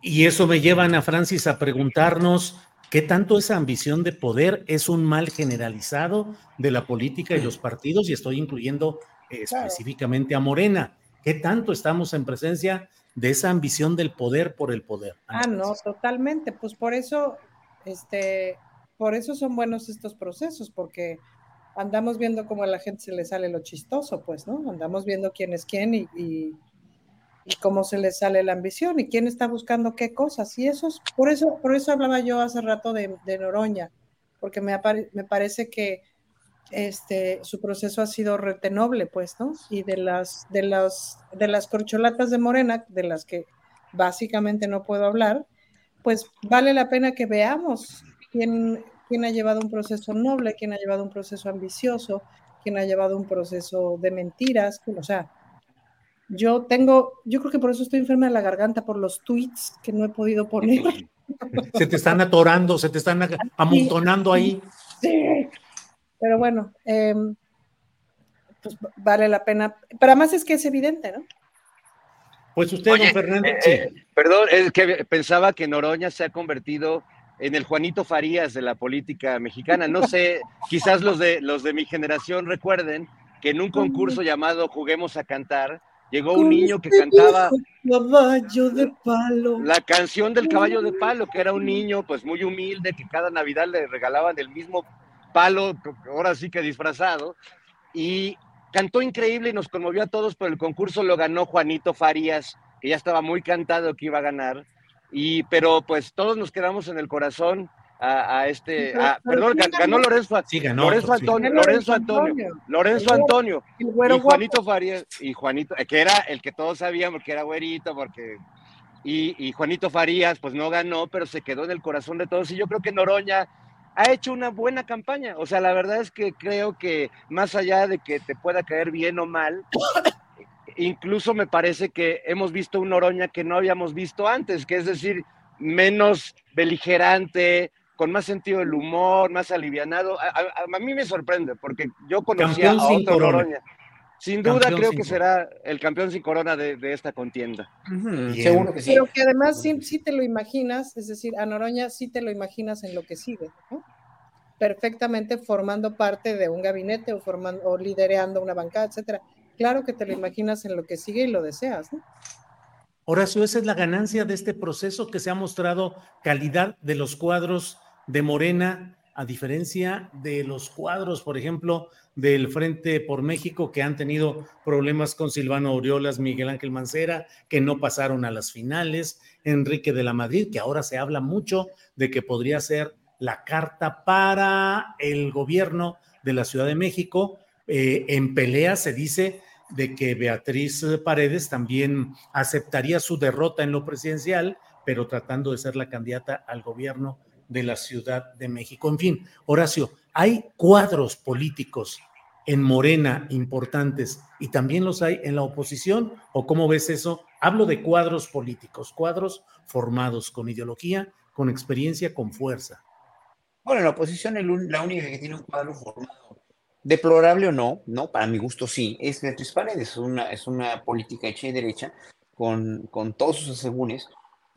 Y eso me lleva, Ana Francis, a preguntarnos qué tanto esa ambición de poder es un mal generalizado de la política y los partidos, y estoy incluyendo eh, Claro. específicamente a Morena. ¿Qué tanto estamos en presencia de esa ambición del poder por el poder? Ah, no, totalmente. Pues por eso, este, por eso son buenos estos procesos, porque andamos viendo cómo a la gente se le sale lo chistoso, pues, ¿no? Andamos viendo quién es quién y, y- y cómo se le sale la ambición y quién está buscando qué cosas. Y eso es, por eso, por eso hablaba yo hace rato de, Noroña, porque me, me parece que este, su proceso ha sido retenoble, pues, ¿no? Y de las, de las, de las corcholatas de Morena, de las que básicamente no puedo hablar, pues vale la pena que veamos quién, quién ha llevado un proceso noble, quién ha llevado un proceso ambicioso, quién ha llevado un proceso de mentiras, o sea, yo tengo, yo creo que por eso estoy enferma de la garganta, por los tweets que no he podido poner. Se te están atorando, se te están amontonando ahí. Sí, pero bueno, em, pues vale la pena. Pero además es que es evidente, ¿no? Pues usted, don Fernández. Eh, eh, perdón, es que pensaba que Noroña se ha convertido en el Juanito Farías de la política mexicana. No sé, quizás los de los de mi generación recuerden que en un concurso llamado Juguemos a Cantar, llegó un niño que cantaba caballo de palo. La canción del caballo de palo, que era un niño pues muy humilde, que cada Navidad le regalaban el mismo palo, ahora sí que disfrazado, y cantó increíble y nos conmovió a todos, pero el concurso lo ganó Juanito Farías, que ya estaba muy cantado que iba a ganar, y pero pues todos nos quedamos en el corazón a, este, perdón, ganó Lorenzo, sí, ganó, Lorenzo Antonio, Lorenzo Antonio, Lorenzo Antonio, y Juanito Farías, y Juanito, que era el que todos sabíamos que era güerito, porque, y, y Juanito Farías, pues no ganó, pero se quedó en el corazón de todos, y yo creo que Noroña ha hecho una buena campaña. O sea, la verdad es que creo que más allá de que te pueda caer bien o mal, incluso me parece que hemos visto un Oroña que no habíamos visto antes, que es decir, menos beligerante, con más sentido del humor, más alivianado. A, mí me sorprende, porque yo conocía a otro Oroña. Sin duda creo que será el campeón sin corona de, esta contienda. Seguro que sí. Pero que además sí, te lo imaginas, es decir, a Noroña sí te lo imaginas en lo que sigue, ¿no? Perfectamente formando parte de un gabinete o, formando, o liderando una bancada, etcétera. Claro que te lo imaginas en lo que sigue y lo deseas, ¿no? Horacio, esa es la ganancia de este proceso que se ha mostrado calidad de los cuadros de Morena, a diferencia de los cuadros, por ejemplo, del Frente por México que han tenido problemas con Silvano Oriolas, Miguel Ángel Mancera, que no pasaron a las finales, Enrique de la Madrid, que ahora se habla mucho de que podría ser la carta para el gobierno de la Ciudad de México. Eh, en pelea se dice de que Beatriz Paredes también aceptaría su derrota en lo presidencial, pero tratando de ser la candidata al gobierno de la Ciudad de México. En fin, Horacio, hay cuadros políticos en Morena importantes y también los hay en la oposición? ¿O cómo ves eso? Hablo de cuadros políticos, cuadros formados con ideología, con experiencia, con fuerza. Bueno, la oposición la única que tiene un cuadro formado, deplorable o no, no, para mi gusto sí, es Beatriz Paredes, es una, es una política hecha y derecha con, con todos sus asegúnes,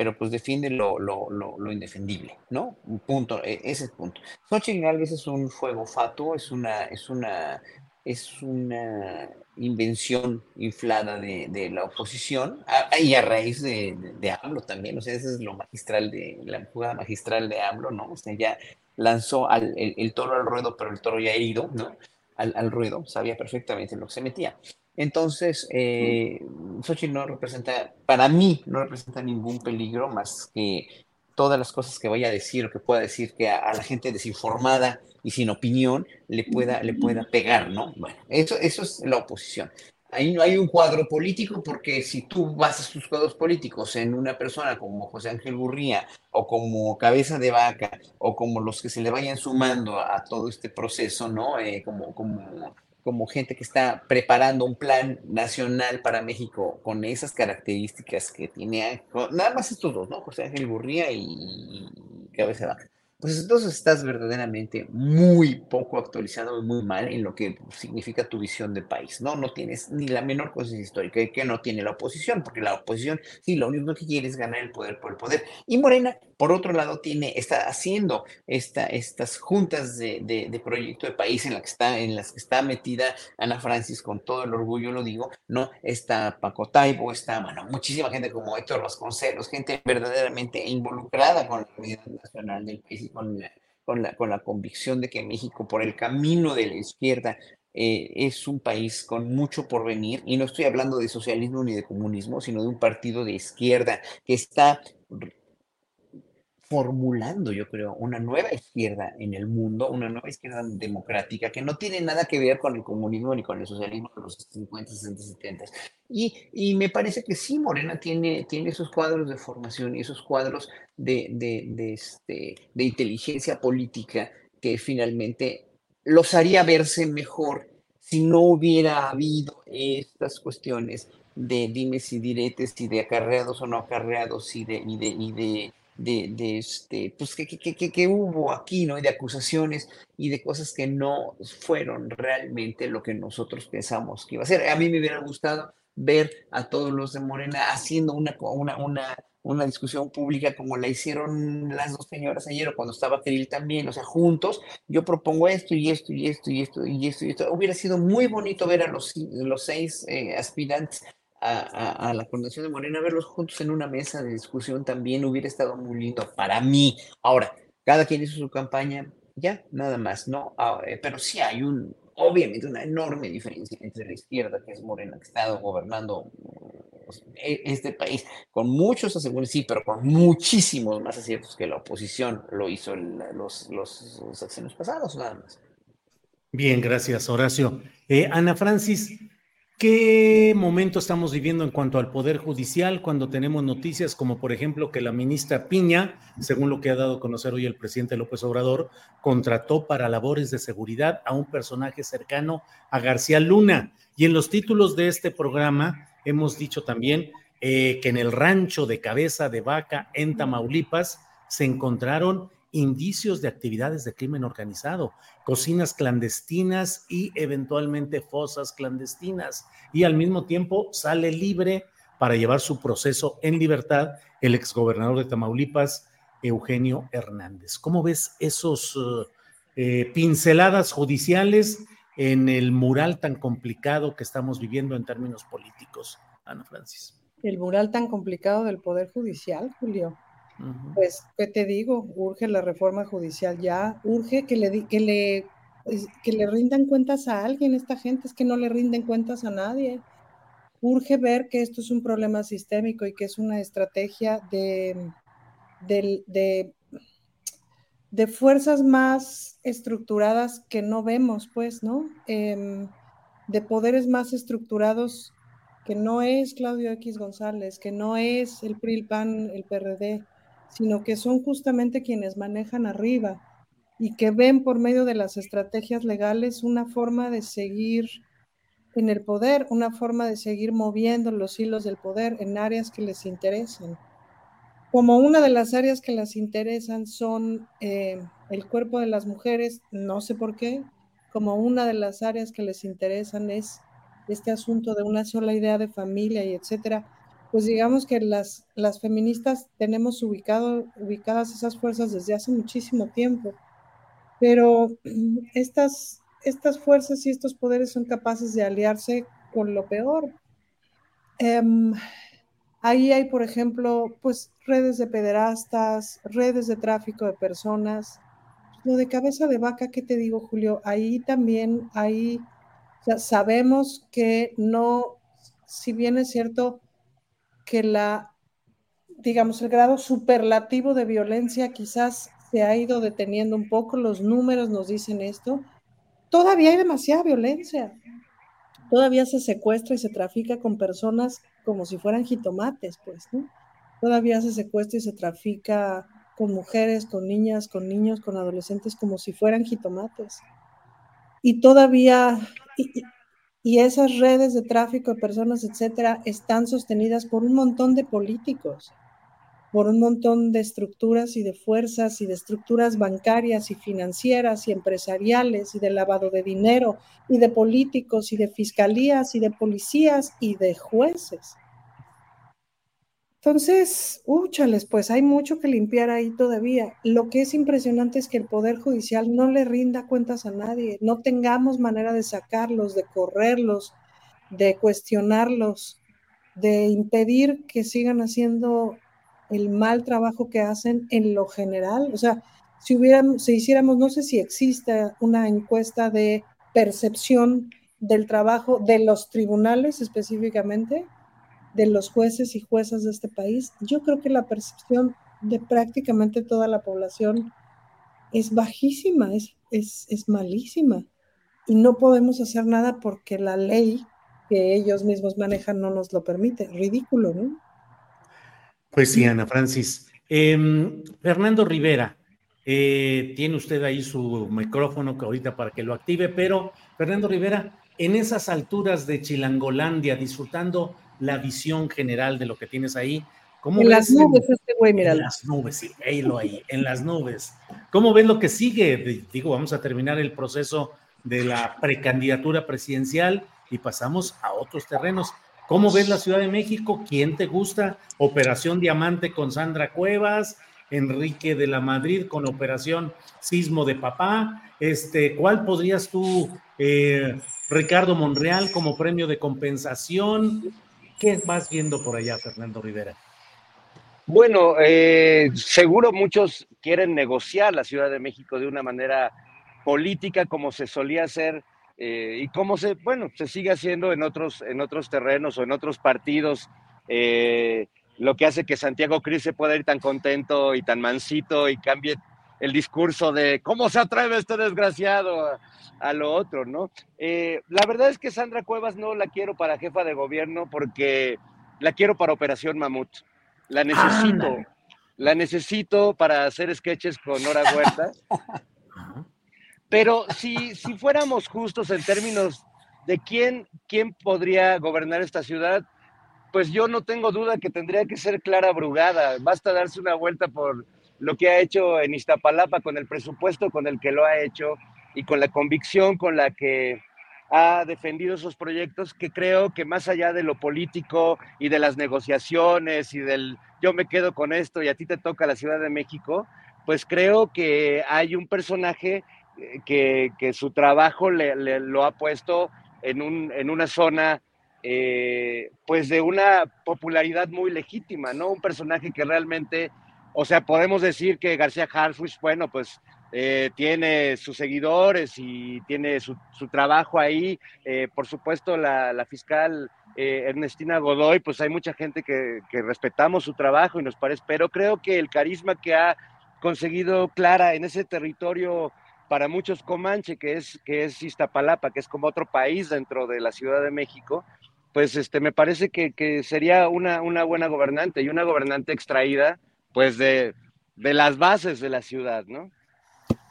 pero pues defiende lo, lo, lo, indefendible, ¿no? Un punto, e, ese es el punto. Xochitl Galvez es un fuego fatuo, es una, es una es una invención inflada de, la oposición y a raíz de, de, AMLO también, o sea, ese es lo magistral de la jugada magistral de AMLO, ¿no? O sea, ya lanzó al, el, toro al ruedo, pero el toro ya herido, ¿no? Al, al ruedo, sabía perfectamente lo que se metía. Entonces, eh, Xochitl no representa, para mí, no representa ningún peligro más que todas las cosas que vaya a decir o que pueda decir que a la gente desinformada y sin opinión le pueda, le pueda pegar, ¿no? Bueno, eso, eso es la oposición. Ahí no hay un cuadro político porque si tú basas tus cuadros políticos en una persona como José Ángel Gurría o como Cabeza de Vaca o como los que se le vayan sumando a, todo este proceso, ¿no? Eh, como, como, como gente que está preparando un plan nacional para México con esas características que tiene, nada más estos dos, ¿no? José Ángel Gurría y Cabeza Vaca pues entonces estás verdaderamente muy poco actualizado y muy mal en lo que significa tu visión de país, ¿no? No tienes ni la menor cosa histórica que no tiene la oposición, porque la oposición, sí, lo único que quiere es ganar el poder por el poder. Y Morena, por otro lado, tiene, está haciendo esta, estas juntas de, de, proyecto de país en, la que está, en las que está metida Ana Francis, con todo el orgullo lo digo, ¿no? Está Paco Taibo, está, bueno, muchísima gente como Héctor Vasconcelos, gente verdaderamente involucrada con la unidad nacional del país con la, con la, con la convicción de que México, por el camino de la izquierda, eh, es un país con mucho porvenir, y no estoy hablando de socialismo ni de comunismo, sino de un partido de izquierda que está formulando, yo creo, una nueva izquierda en el mundo, una nueva izquierda democrática que no tiene nada que ver con el comunismo ni con el socialismo de los 50, 60, 70. Y, y me parece que sí, Morena tiene, tiene esos cuadros de formación y esos cuadros de, de, de, este, de inteligencia política que finalmente los haría verse mejor si no hubiera habido estas cuestiones de dimes y diretes y de acarreados o no acarreados y de, y de, y de de, este, pues que, que, hubo aquí, ¿no? Y de acusaciones y de cosas que no fueron realmente lo que nosotros pensamos que iba a ser. A mí me hubiera gustado ver a todos los de Morena haciendo una, una, una, una discusión pública como la hicieron las dos señoras ayer o cuando estaba Kirill también, o sea, juntos, yo propongo esto y esto y esto y esto y esto y esto. Hubiera sido muy bonito ver a los, los seis eh, aspirantes a, la Fundación de Morena, verlos juntos en una mesa de discusión también hubiera estado muy lindo para mí. Ahora, cada quien hizo su campaña, ya, nada más, ¿no? Ah, eh, pero sí hay un, obviamente, una enorme diferencia entre la izquierda, que es Morena, que ha estado gobernando pues, e, este país con muchos asegúnes, sí, pero con muchísimos más aciertos que la oposición lo hizo los, los, los pasados, nada más. Bien, gracias, Horacio. Eh, Ana Francis, ¿Qué momento estamos viviendo en cuanto al Poder Judicial cuando tenemos noticias como por ejemplo que la ministra Piña, según lo que ha dado a conocer hoy el presidente López Obrador, contrató para labores de seguridad a un personaje cercano a García Luna? Y en los títulos de este programa hemos dicho también eh, que en el rancho de Cabeza de Vaca en Tamaulipas se encontraron indicios de actividades de crimen organizado, cocinas clandestinas y eventualmente fosas clandestinas. Y al mismo tiempo sale libre para llevar su proceso en libertad el exgobernador de Tamaulipas, Eugenio Hernández. ¿Cómo ves esos eh, pinceladas judiciales en el mural tan complicado que estamos viviendo en términos políticos, Ana Francis? El mural tan complicado del Poder Judicial, Julio. Pues, ¿qué te digo? Urge la reforma judicial ya, urge que le, que le, que le rindan cuentas a alguien, esta gente es que no le rinden cuentas a nadie. Urge ver que esto es un problema sistémico y que es una estrategia de, de, de, fuerzas más estructuradas que no vemos, pues, ¿no? Em, de poderes más estructurados que no es Claudio X González, que no es el PRI, el PAN, el PRD, sino que son justamente quienes manejan arriba y que ven por medio de las estrategias legales una forma de seguir en el poder, una forma de seguir moviendo los hilos del poder en áreas que les interesan. Como una de las áreas que les interesan son eh, el cuerpo de las mujeres, no sé por qué, como una de las áreas que les interesan es este asunto de una sola idea de familia y etcétera pues digamos que las, las feministas tenemos ubicado, ubicadas esas fuerzas desde hace muchísimo tiempo, pero estas, estas fuerzas y estos poderes son capaces de aliarse con lo peor. Em, ahí hay, por ejemplo, pues redes de pederastas, redes de tráfico de personas. Lo de cabeza de vaca, ¿qué te digo, Julio? Ahí también hay, sabemos que no, si bien es cierto, que la, digamos, el grado superlativo de violencia quizás se ha ido deteniendo un poco, los números nos dicen esto, todavía hay demasiada violencia, todavía se secuestra y se trafica con personas como si fueran jitomates, pues, ¿no? Todavía se secuestra y se trafica con mujeres, con niñas, con niños, con adolescentes como si fueran jitomates. Y todavía, esas redes de tráfico de personas, etcétera, están sostenidas por un montón de políticos, por un montón de estructuras y de fuerzas y de estructuras bancarias y financieras y empresariales y de lavado de dinero y de políticos y de fiscalías y de policías y de jueces. Entonces, úchales, pues hay mucho que limpiar ahí todavía. Lo que es impresionante es que el Poder Judicial no le rinda cuentas a nadie, no tengamos manera de sacarlos, de correrlos, de cuestionarlos, de impedir que sigan haciendo el mal trabajo que hacen en lo general. O sea, si hubiéramos, si hiciéramos, no sé si existe una encuesta de percepción del trabajo de los tribunales específicamente, de los jueces y juezas de este país, yo creo que la percepción de prácticamente toda la población es bajísima, es, es, es malísima. Y no podemos hacer nada porque la ley que ellos mismos manejan no nos lo permite. Ridículo, ¿no? Pues sí, Ana Francis. Em, Fernando Rivera, eh, tiene usted ahí su micrófono que ahorita para que lo active, pero Fernando Rivera, en esas alturas de Chilangolandia, disfrutando la visión general de lo que tienes ahí, ¿cómo en las nubes, este güey, mira. En las nubes, sí, ahí, en las nubes. ¿Cómo ves lo que sigue? Digo, vamos a terminar el proceso de la precandidatura presidencial y pasamos a otros terrenos. ¿Cómo ves la Ciudad de México? ¿Quién te gusta? Operación Diamante con Sandra Cuevas, Enrique de la Madrid con Operación Sismo de Papá. Este, ¿Cuál podrías tú, eh, Ricardo Monreal, como premio de compensación? ¿Qué vas viendo por allá, Fernando Rivera? Bueno, eh, seguro muchos quieren negociar la Ciudad de México de una manera política como se solía hacer eh, y como se, bueno, se sigue haciendo en otros, en otros terrenos o en otros partidos, eh, lo que hace que Santiago Cris se pueda ir tan contento y tan mansito y cambie el discurso de cómo se atreve este desgraciado a, lo otro, ¿no? Eh, la verdad es que Sandra Cuevas no la quiero para jefa de gobierno porque la quiero para Operación Mamut. La necesito. La necesito para hacer sketches con Nora Huerta. Pero si, si fuéramos justos en términos de quién, quién podría gobernar esta ciudad, pues yo no tengo duda que tendría que ser Clara Brugada. Basta darse una vuelta por lo que ha hecho en Iztapalapa con el presupuesto con el que lo ha hecho y con la convicción con la que ha defendido esos proyectos, que creo que más allá de lo político y de las negociaciones y del yo me quedo con esto y a ti te toca la Ciudad de México, pues creo que hay un personaje que, su trabajo le, lo ha puesto en, un, en una zona eh, pues de una popularidad muy legítima, ¿no? Un personaje que realmente, o sea, podemos decir que García Harfuch, bueno, pues eh, tiene sus seguidores y tiene su, trabajo ahí. Eh, por supuesto, la, fiscal Ernestina Godoy, pues hay mucha gente que, que, respetamos su trabajo y nos parece, pero creo que el carisma que ha conseguido Clara en ese territorio para muchos Comanche, que es, que es Iztapalapa, que es como otro país dentro de la Ciudad de México, pues este, me parece que, sería una, una, buena gobernante y una gobernante extraída pues de, de las bases de la ciudad, ¿no?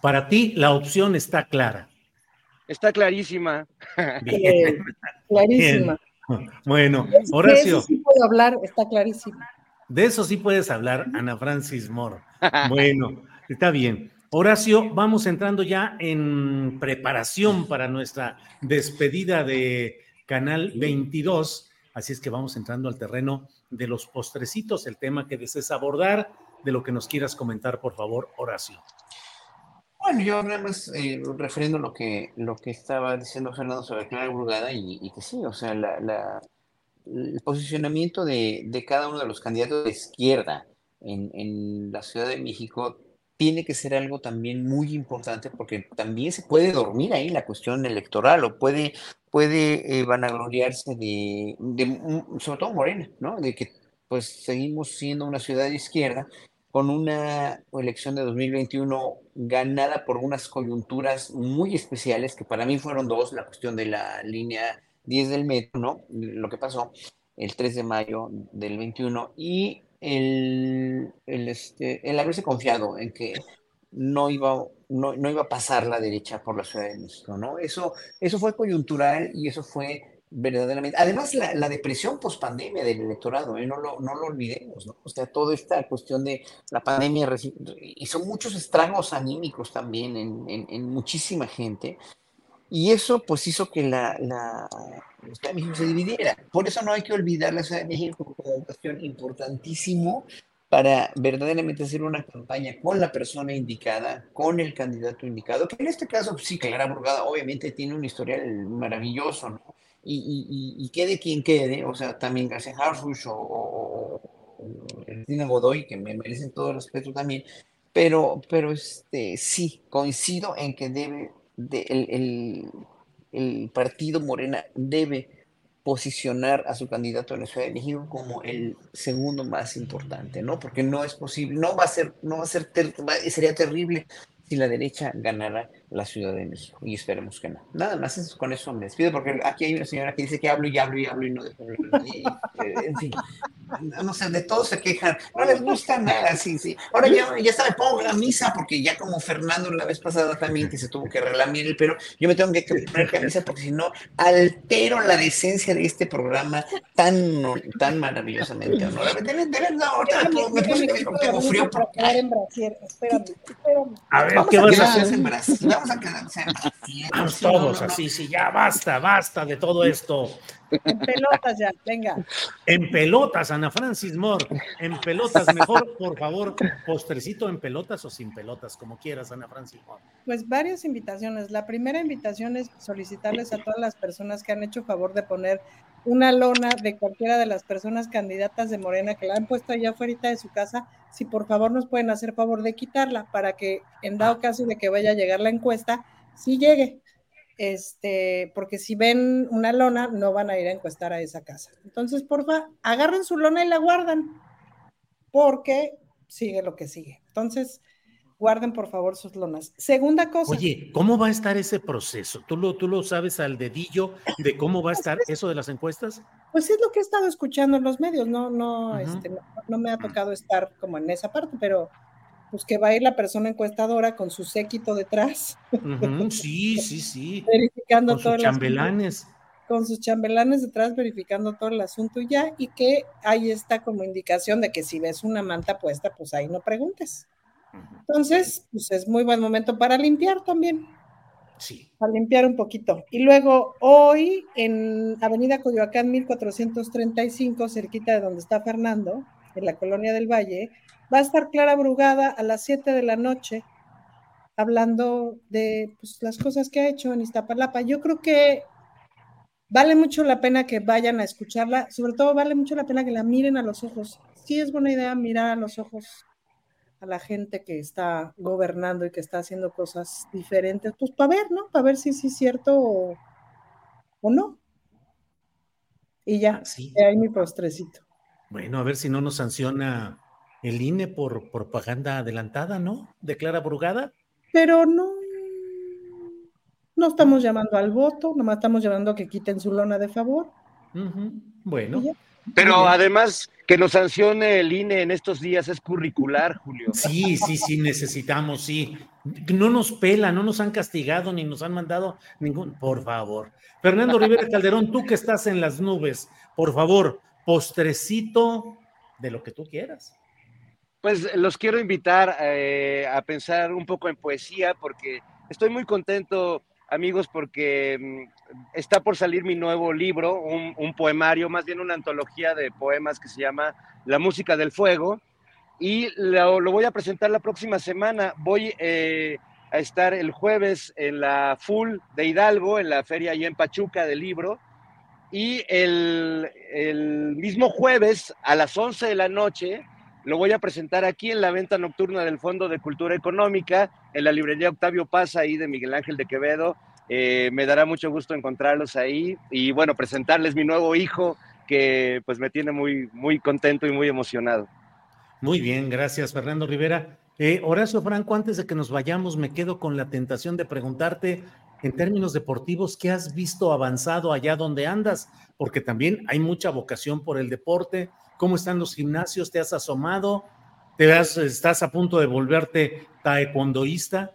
Para ti la opción está clara. Está clarísima. Bien. clarísima. Bueno, Horacio. De eso sí puedo hablar, está clarísima. De eso sí puedes hablar, Ana Francis Moore. Bueno, está bien. Horacio, vamos entrando ya en preparación para nuestra despedida de Canal 22, así es que vamos entrando al terreno de los postrecitos, el tema que desees abordar, de lo que nos quieras comentar, por favor, Horacio. Bueno, yo nada más eh, refiriendo lo que, lo que estaba diciendo Fernando sobre Clara Brugada y, que sí, o sea, el posicionamiento de, cada uno de los candidatos de izquierda en, en la Ciudad de México tiene que ser algo también muy importante porque también se puede dormir ahí la cuestión electoral o puede, puede eh, vanagloriarse de, sobre todo Morena, ¿no? De que pues seguimos siendo una ciudad de izquierda con una elección de 2021 ganada por unas coyunturas muy especiales, que para mí fueron dos, la cuestión de la línea 10 del metro, ¿no? Lo que pasó el 3 de mayo del 21 y el, el, este, el haberse confiado en que no iba, no, no, iba a pasar la derecha por la Ciudad de México, ¿no? Eso, eso fue coyuntural y eso fue verdaderamente... Además, la, la depresión post-pandemia del electorado, ¿eh? no, lo, no lo olvidemos, ¿no? O sea, toda esta cuestión de la pandemia hizo muchos estragos anímicos también en, en muchísima gente y eso pues hizo que la, la, Ciudad de México se dividiera. Por eso no hay que olvidar la Ciudad de México como una importantísimo para verdaderamente hacer una campaña con la persona indicada, con el candidato indicado, que en este caso pues, sí, Clara Burgada obviamente tiene un historial maravilloso, ¿no? Y, y, y, quede quien quede, o sea, también García Harfuch o, o, o Godoy, que me merecen todo el respeto también, pero, pero este, sí, coincido en que debe el, partido Morena debe posicionar a su candidato en la Ciudad de como el segundo más importante, ¿no? Porque no es posible, no va a ser, no va a ser, sería terrible si la derecha ganara la Ciudad de México. Y esperemos que no. Nada más con eso me despido, porque aquí hay una señora que dice que hablo y hablo y hablo y no dejo eh, En fin, no sé, de todos se quejan. No les gusta nada, sí, sí. Ahora ya, ya está, me pongo la misa, porque ya como Fernando la vez pasada también, que se tuvo que relamir el pero yo me tengo que poner camisa, porque si no, altero la decencia de este programa tan, tan maravillosamente honorable. Me puse tengo frío. Porque... Espérame, espérame. A ver, ¿qué vas a hacer? En Brasil. Vamos a Brasil. Vamos todos así, sí, ya basta, basta de todo esto. En pelotas ya, venga. En pelotas, Ana Francis Moore. En pelotas, mejor, por favor, postrecito en pelotas o sin pelotas, como quieras, Ana Francis Moore. Pues varias invitaciones. La primera invitación es solicitarles a todas las personas que han hecho favor de poner una lona de cualquiera de las personas candidatas de Morena que la han puesto allá afuera de su casa, si por favor nos pueden hacer favor de quitarla para que en dado caso de que vaya a llegar la encuesta, sí llegue este, porque si ven una lona, no van a ir a encuestar a esa casa. Entonces, porfa, agarren su lona y la guardan, porque sigue lo que sigue. Entonces, guarden por favor sus lonas. Segunda cosa. Oye, ¿cómo va a estar ese proceso? ¿Tú lo, tú lo sabes al dedillo de cómo va a estar eso de las encuestas? Pues es lo que he estado escuchando en los medios, no, no, este, no, no, me ha tocado estar como en esa parte, pero pues que va a ir la persona encuestadora con su séquito detrás. sí, sí, sí. Verificando con sus chambelanes. con sus chambelanes detrás, verificando todo el asunto ya, y que ahí está como indicación de que si ves una manta puesta, pues ahí no preguntes. Entonces, pues es muy buen momento para limpiar también. Sí. Para limpiar un poquito. Y luego, hoy en Avenida Coyoacán 1435, cerquita de donde está Fernando, en la colonia del Valle, Va a estar Clara Brugada a las 7 de la noche hablando de pues, las cosas que ha hecho en Iztapalapa. Yo creo que vale mucho la pena que vayan a escucharla, sobre todo vale mucho la pena que la miren a los ojos. Sí es buena idea mirar a los ojos a la gente que está gobernando y que está haciendo cosas diferentes, pues para ver, ¿no? Para ver si sí es cierto o, no. Y ya, sí. ahí mi postrecito. Bueno, a ver si no nos sanciona el INE por propaganda adelantada, ¿no? Declara Brugada. Pero no, no estamos llamando al voto, nomás estamos llamando a que quiten su lona de favor. Bueno. Pero además, que nos sancione el INE en estos días es curricular, Julio. Sí, sí, sí, necesitamos, sí. No nos pela, no nos han castigado ni nos han mandado ningún. Por favor. Fernando Rivera Calderón, tú que estás en las nubes, por favor, postrecito de lo que tú quieras. Pues los quiero invitar eh, a pensar un poco en poesía porque estoy muy contento, amigos, porque mm, está por salir mi nuevo libro, un, poemario, más bien una antología de poemas que se llama La música del fuego y lo, voy a presentar la próxima semana. Voy eh, a estar el jueves en la Full de Hidalgo, en la feria allá en Pachuca del libro. Y el, mismo jueves a las 11 de la noche lo voy a presentar aquí en la venta nocturna del Fondo de Cultura Económica, en la librería Octavio Paz, ahí de Miguel Ángel de Quevedo. Eh, me dará mucho gusto encontrarlos ahí y bueno, presentarles mi nuevo hijo que pues me tiene muy, muy contento y muy emocionado. Muy bien, gracias Fernando Rivera. Eh, Horacio Franco, antes de que nos vayamos, me quedo con la tentación de preguntarte en términos deportivos, ¿qué has visto avanzado allá donde andas? Porque también hay mucha vocación por el deporte, ¿Cómo están los gimnasios? ¿Te has asomado? ¿Te ¿Estás a punto de volverte taekwondoísta?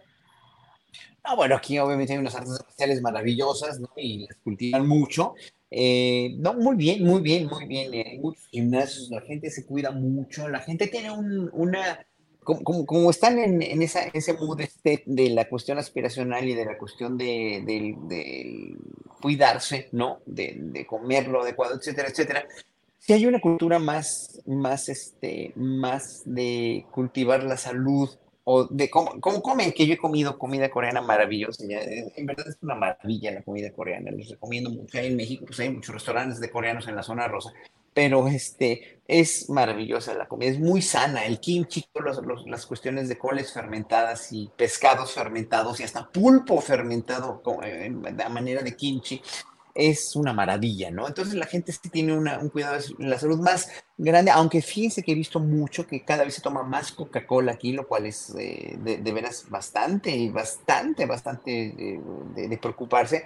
Ah, bueno, aquí obviamente hay unas artes marciales maravillosas, ¿no? Y las cultivan mucho. Eh, no, muy bien, muy bien, muy bien. Eh, hay muchos gimnasios, la gente se cuida mucho, la gente tiene una, como, están en, ese mood este de la cuestión aspiracional y de la cuestión de, de cuidarse, ¿no? De, de comer lo adecuado, etcétera, etcétera, si hay una cultura más, más, este, más de cultivar la salud o de cómo, cómo comen, que yo he comido comida coreana maravillosa, en verdad es una maravilla la comida coreana, les recomiendo mucho, en México pues hay muchos restaurantes de coreanos en la zona rosa, pero este, es maravillosa la comida, es muy sana, el kimchi, los, las cuestiones de coles fermentadas y pescados fermentados y hasta pulpo fermentado a manera de kimchi, es una maravilla, ¿no? Entonces la gente sí tiene un cuidado de la salud más grande, aunque fíjense que he visto mucho que cada vez se toma más Coca-Cola aquí, lo cual es eh, de, veras bastante, bastante, bastante eh, de, preocuparse.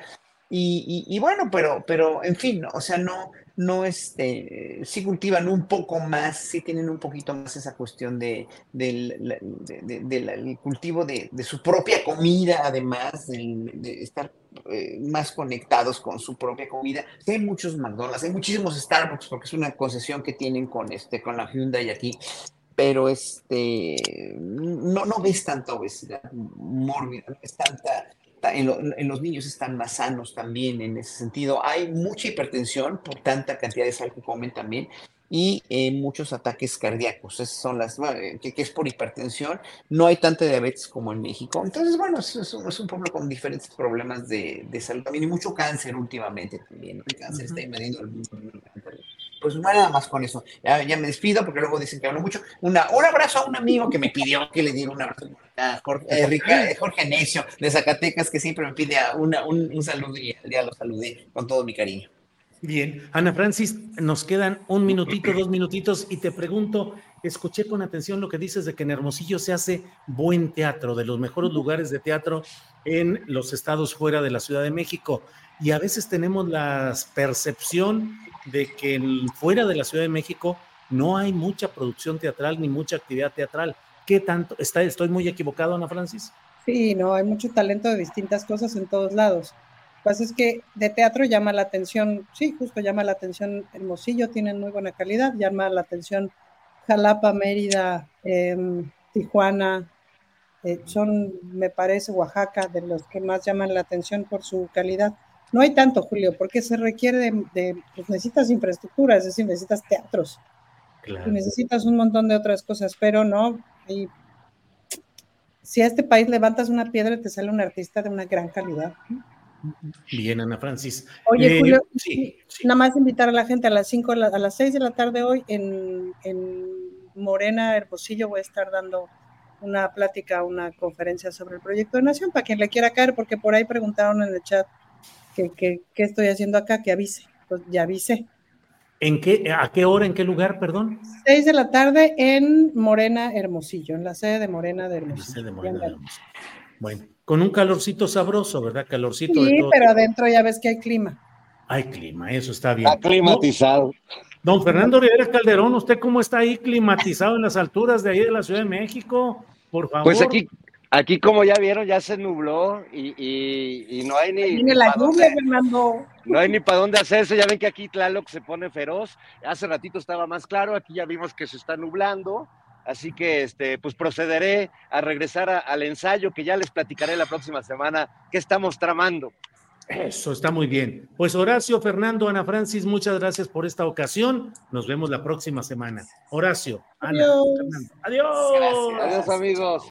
Y, bueno, pero, pero en fin, o sea, no, no este, sí cultivan un poco más, sí tienen un poquito más esa cuestión de, del cultivo de, su propia comida, además de, estar eh, más conectados con su propia comida. hay muchos McDonald's, hay muchísimos Starbucks, porque es una concesión que tienen con, este, con la Hyundai aquí pero este no, no ves tanta obesidad mórbida, no ves tanta en, los niños están más sanos también en ese sentido. Hay mucha hipertensión por tanta cantidad de sal que comen también y eh, muchos ataques cardíacos. Esas son las que, es por hipertensión. No hay tanta diabetes como en México. Entonces, bueno, es, es, un pueblo con diferentes problemas de, de, salud también y mucho cáncer últimamente también. El cáncer está invadiendo el mundo pues nada más con eso. Ya, me despido porque luego dicen que hablo mucho. Una, un abrazo a un amigo que me pidió que le diera un abrazo a Jorge, eh, Jorge Necio de Zacatecas, que siempre me pide un, un saludo y ya lo saludé con todo mi cariño. Bien, Ana Francis, nos quedan un minutito, dos minutitos y te pregunto, escuché con atención lo que dices de que en Hermosillo se hace buen teatro, de los mejores lugares de teatro en los estados fuera de la Ciudad de México. Y a veces tenemos la percepción de que fuera de la Ciudad de México no hay mucha producción teatral ni mucha actividad teatral. ¿Qué tanto? Está, ¿Estoy muy equivocado, Ana Francis? Sí, no, hay mucho talento de distintas cosas en todos lados. Lo que pasa es que de teatro llama la atención, sí, justo llama la atención Hermosillo, tienen muy buena calidad, llama la atención Jalapa, Mérida, em, Tijuana, eh, son, me parece, Oaxaca, de los que más llaman la atención por su calidad. No hay tanto, Julio, porque se requiere de, pues necesitas infraestructura, es decir, necesitas teatros. Y necesitas un montón de otras cosas, pero no. Y si a este país levantas una piedra, te sale un artista de una gran calidad. Bien, Ana Francis. Oye, eh, Julio, nada más invitar a la gente a las 5, a las 6 de la tarde hoy en, en Morena, Hermosillo, voy a estar dando una plática, una conferencia sobre el proyecto de Nación, para quien le quiera caer, porque por ahí preguntaron en el chat que, estoy haciendo acá, que avise. Pues ya avisé. ¿En qué, ¿A qué hora, en qué lugar, perdón? Seis de la tarde en Morena Hermosillo, en la sede de Morena de Hermosillo. Bueno, con un calorcito sabroso, ¿verdad? Calorcito. Sí, pero adentro ya ves que hay clima. Hay clima, eso está bien. Está climatizado. Don Fernando Rivera Calderón, ¿usted cómo está ahí climatizado en las alturas de ahí de la Ciudad de México? Por favor. Pues aquí, Aquí, como ya vieron, ya se nubló y, no hay ni. la lluvia, Fernando. No hay ni para dónde hacerse. Ya ven que aquí Tlaloc se pone feroz. Hace ratito estaba más claro. Aquí ya vimos que se está nublando. Así que, este, pues procederé a regresar al ensayo que ya les platicaré la próxima semana qué estamos tramando. Eso está muy bien. Pues Horacio, Fernando, Ana Francis, muchas gracias por esta ocasión. Nos vemos la próxima semana. Horacio, Ana, Fernando. Adiós. Adiós, amigos.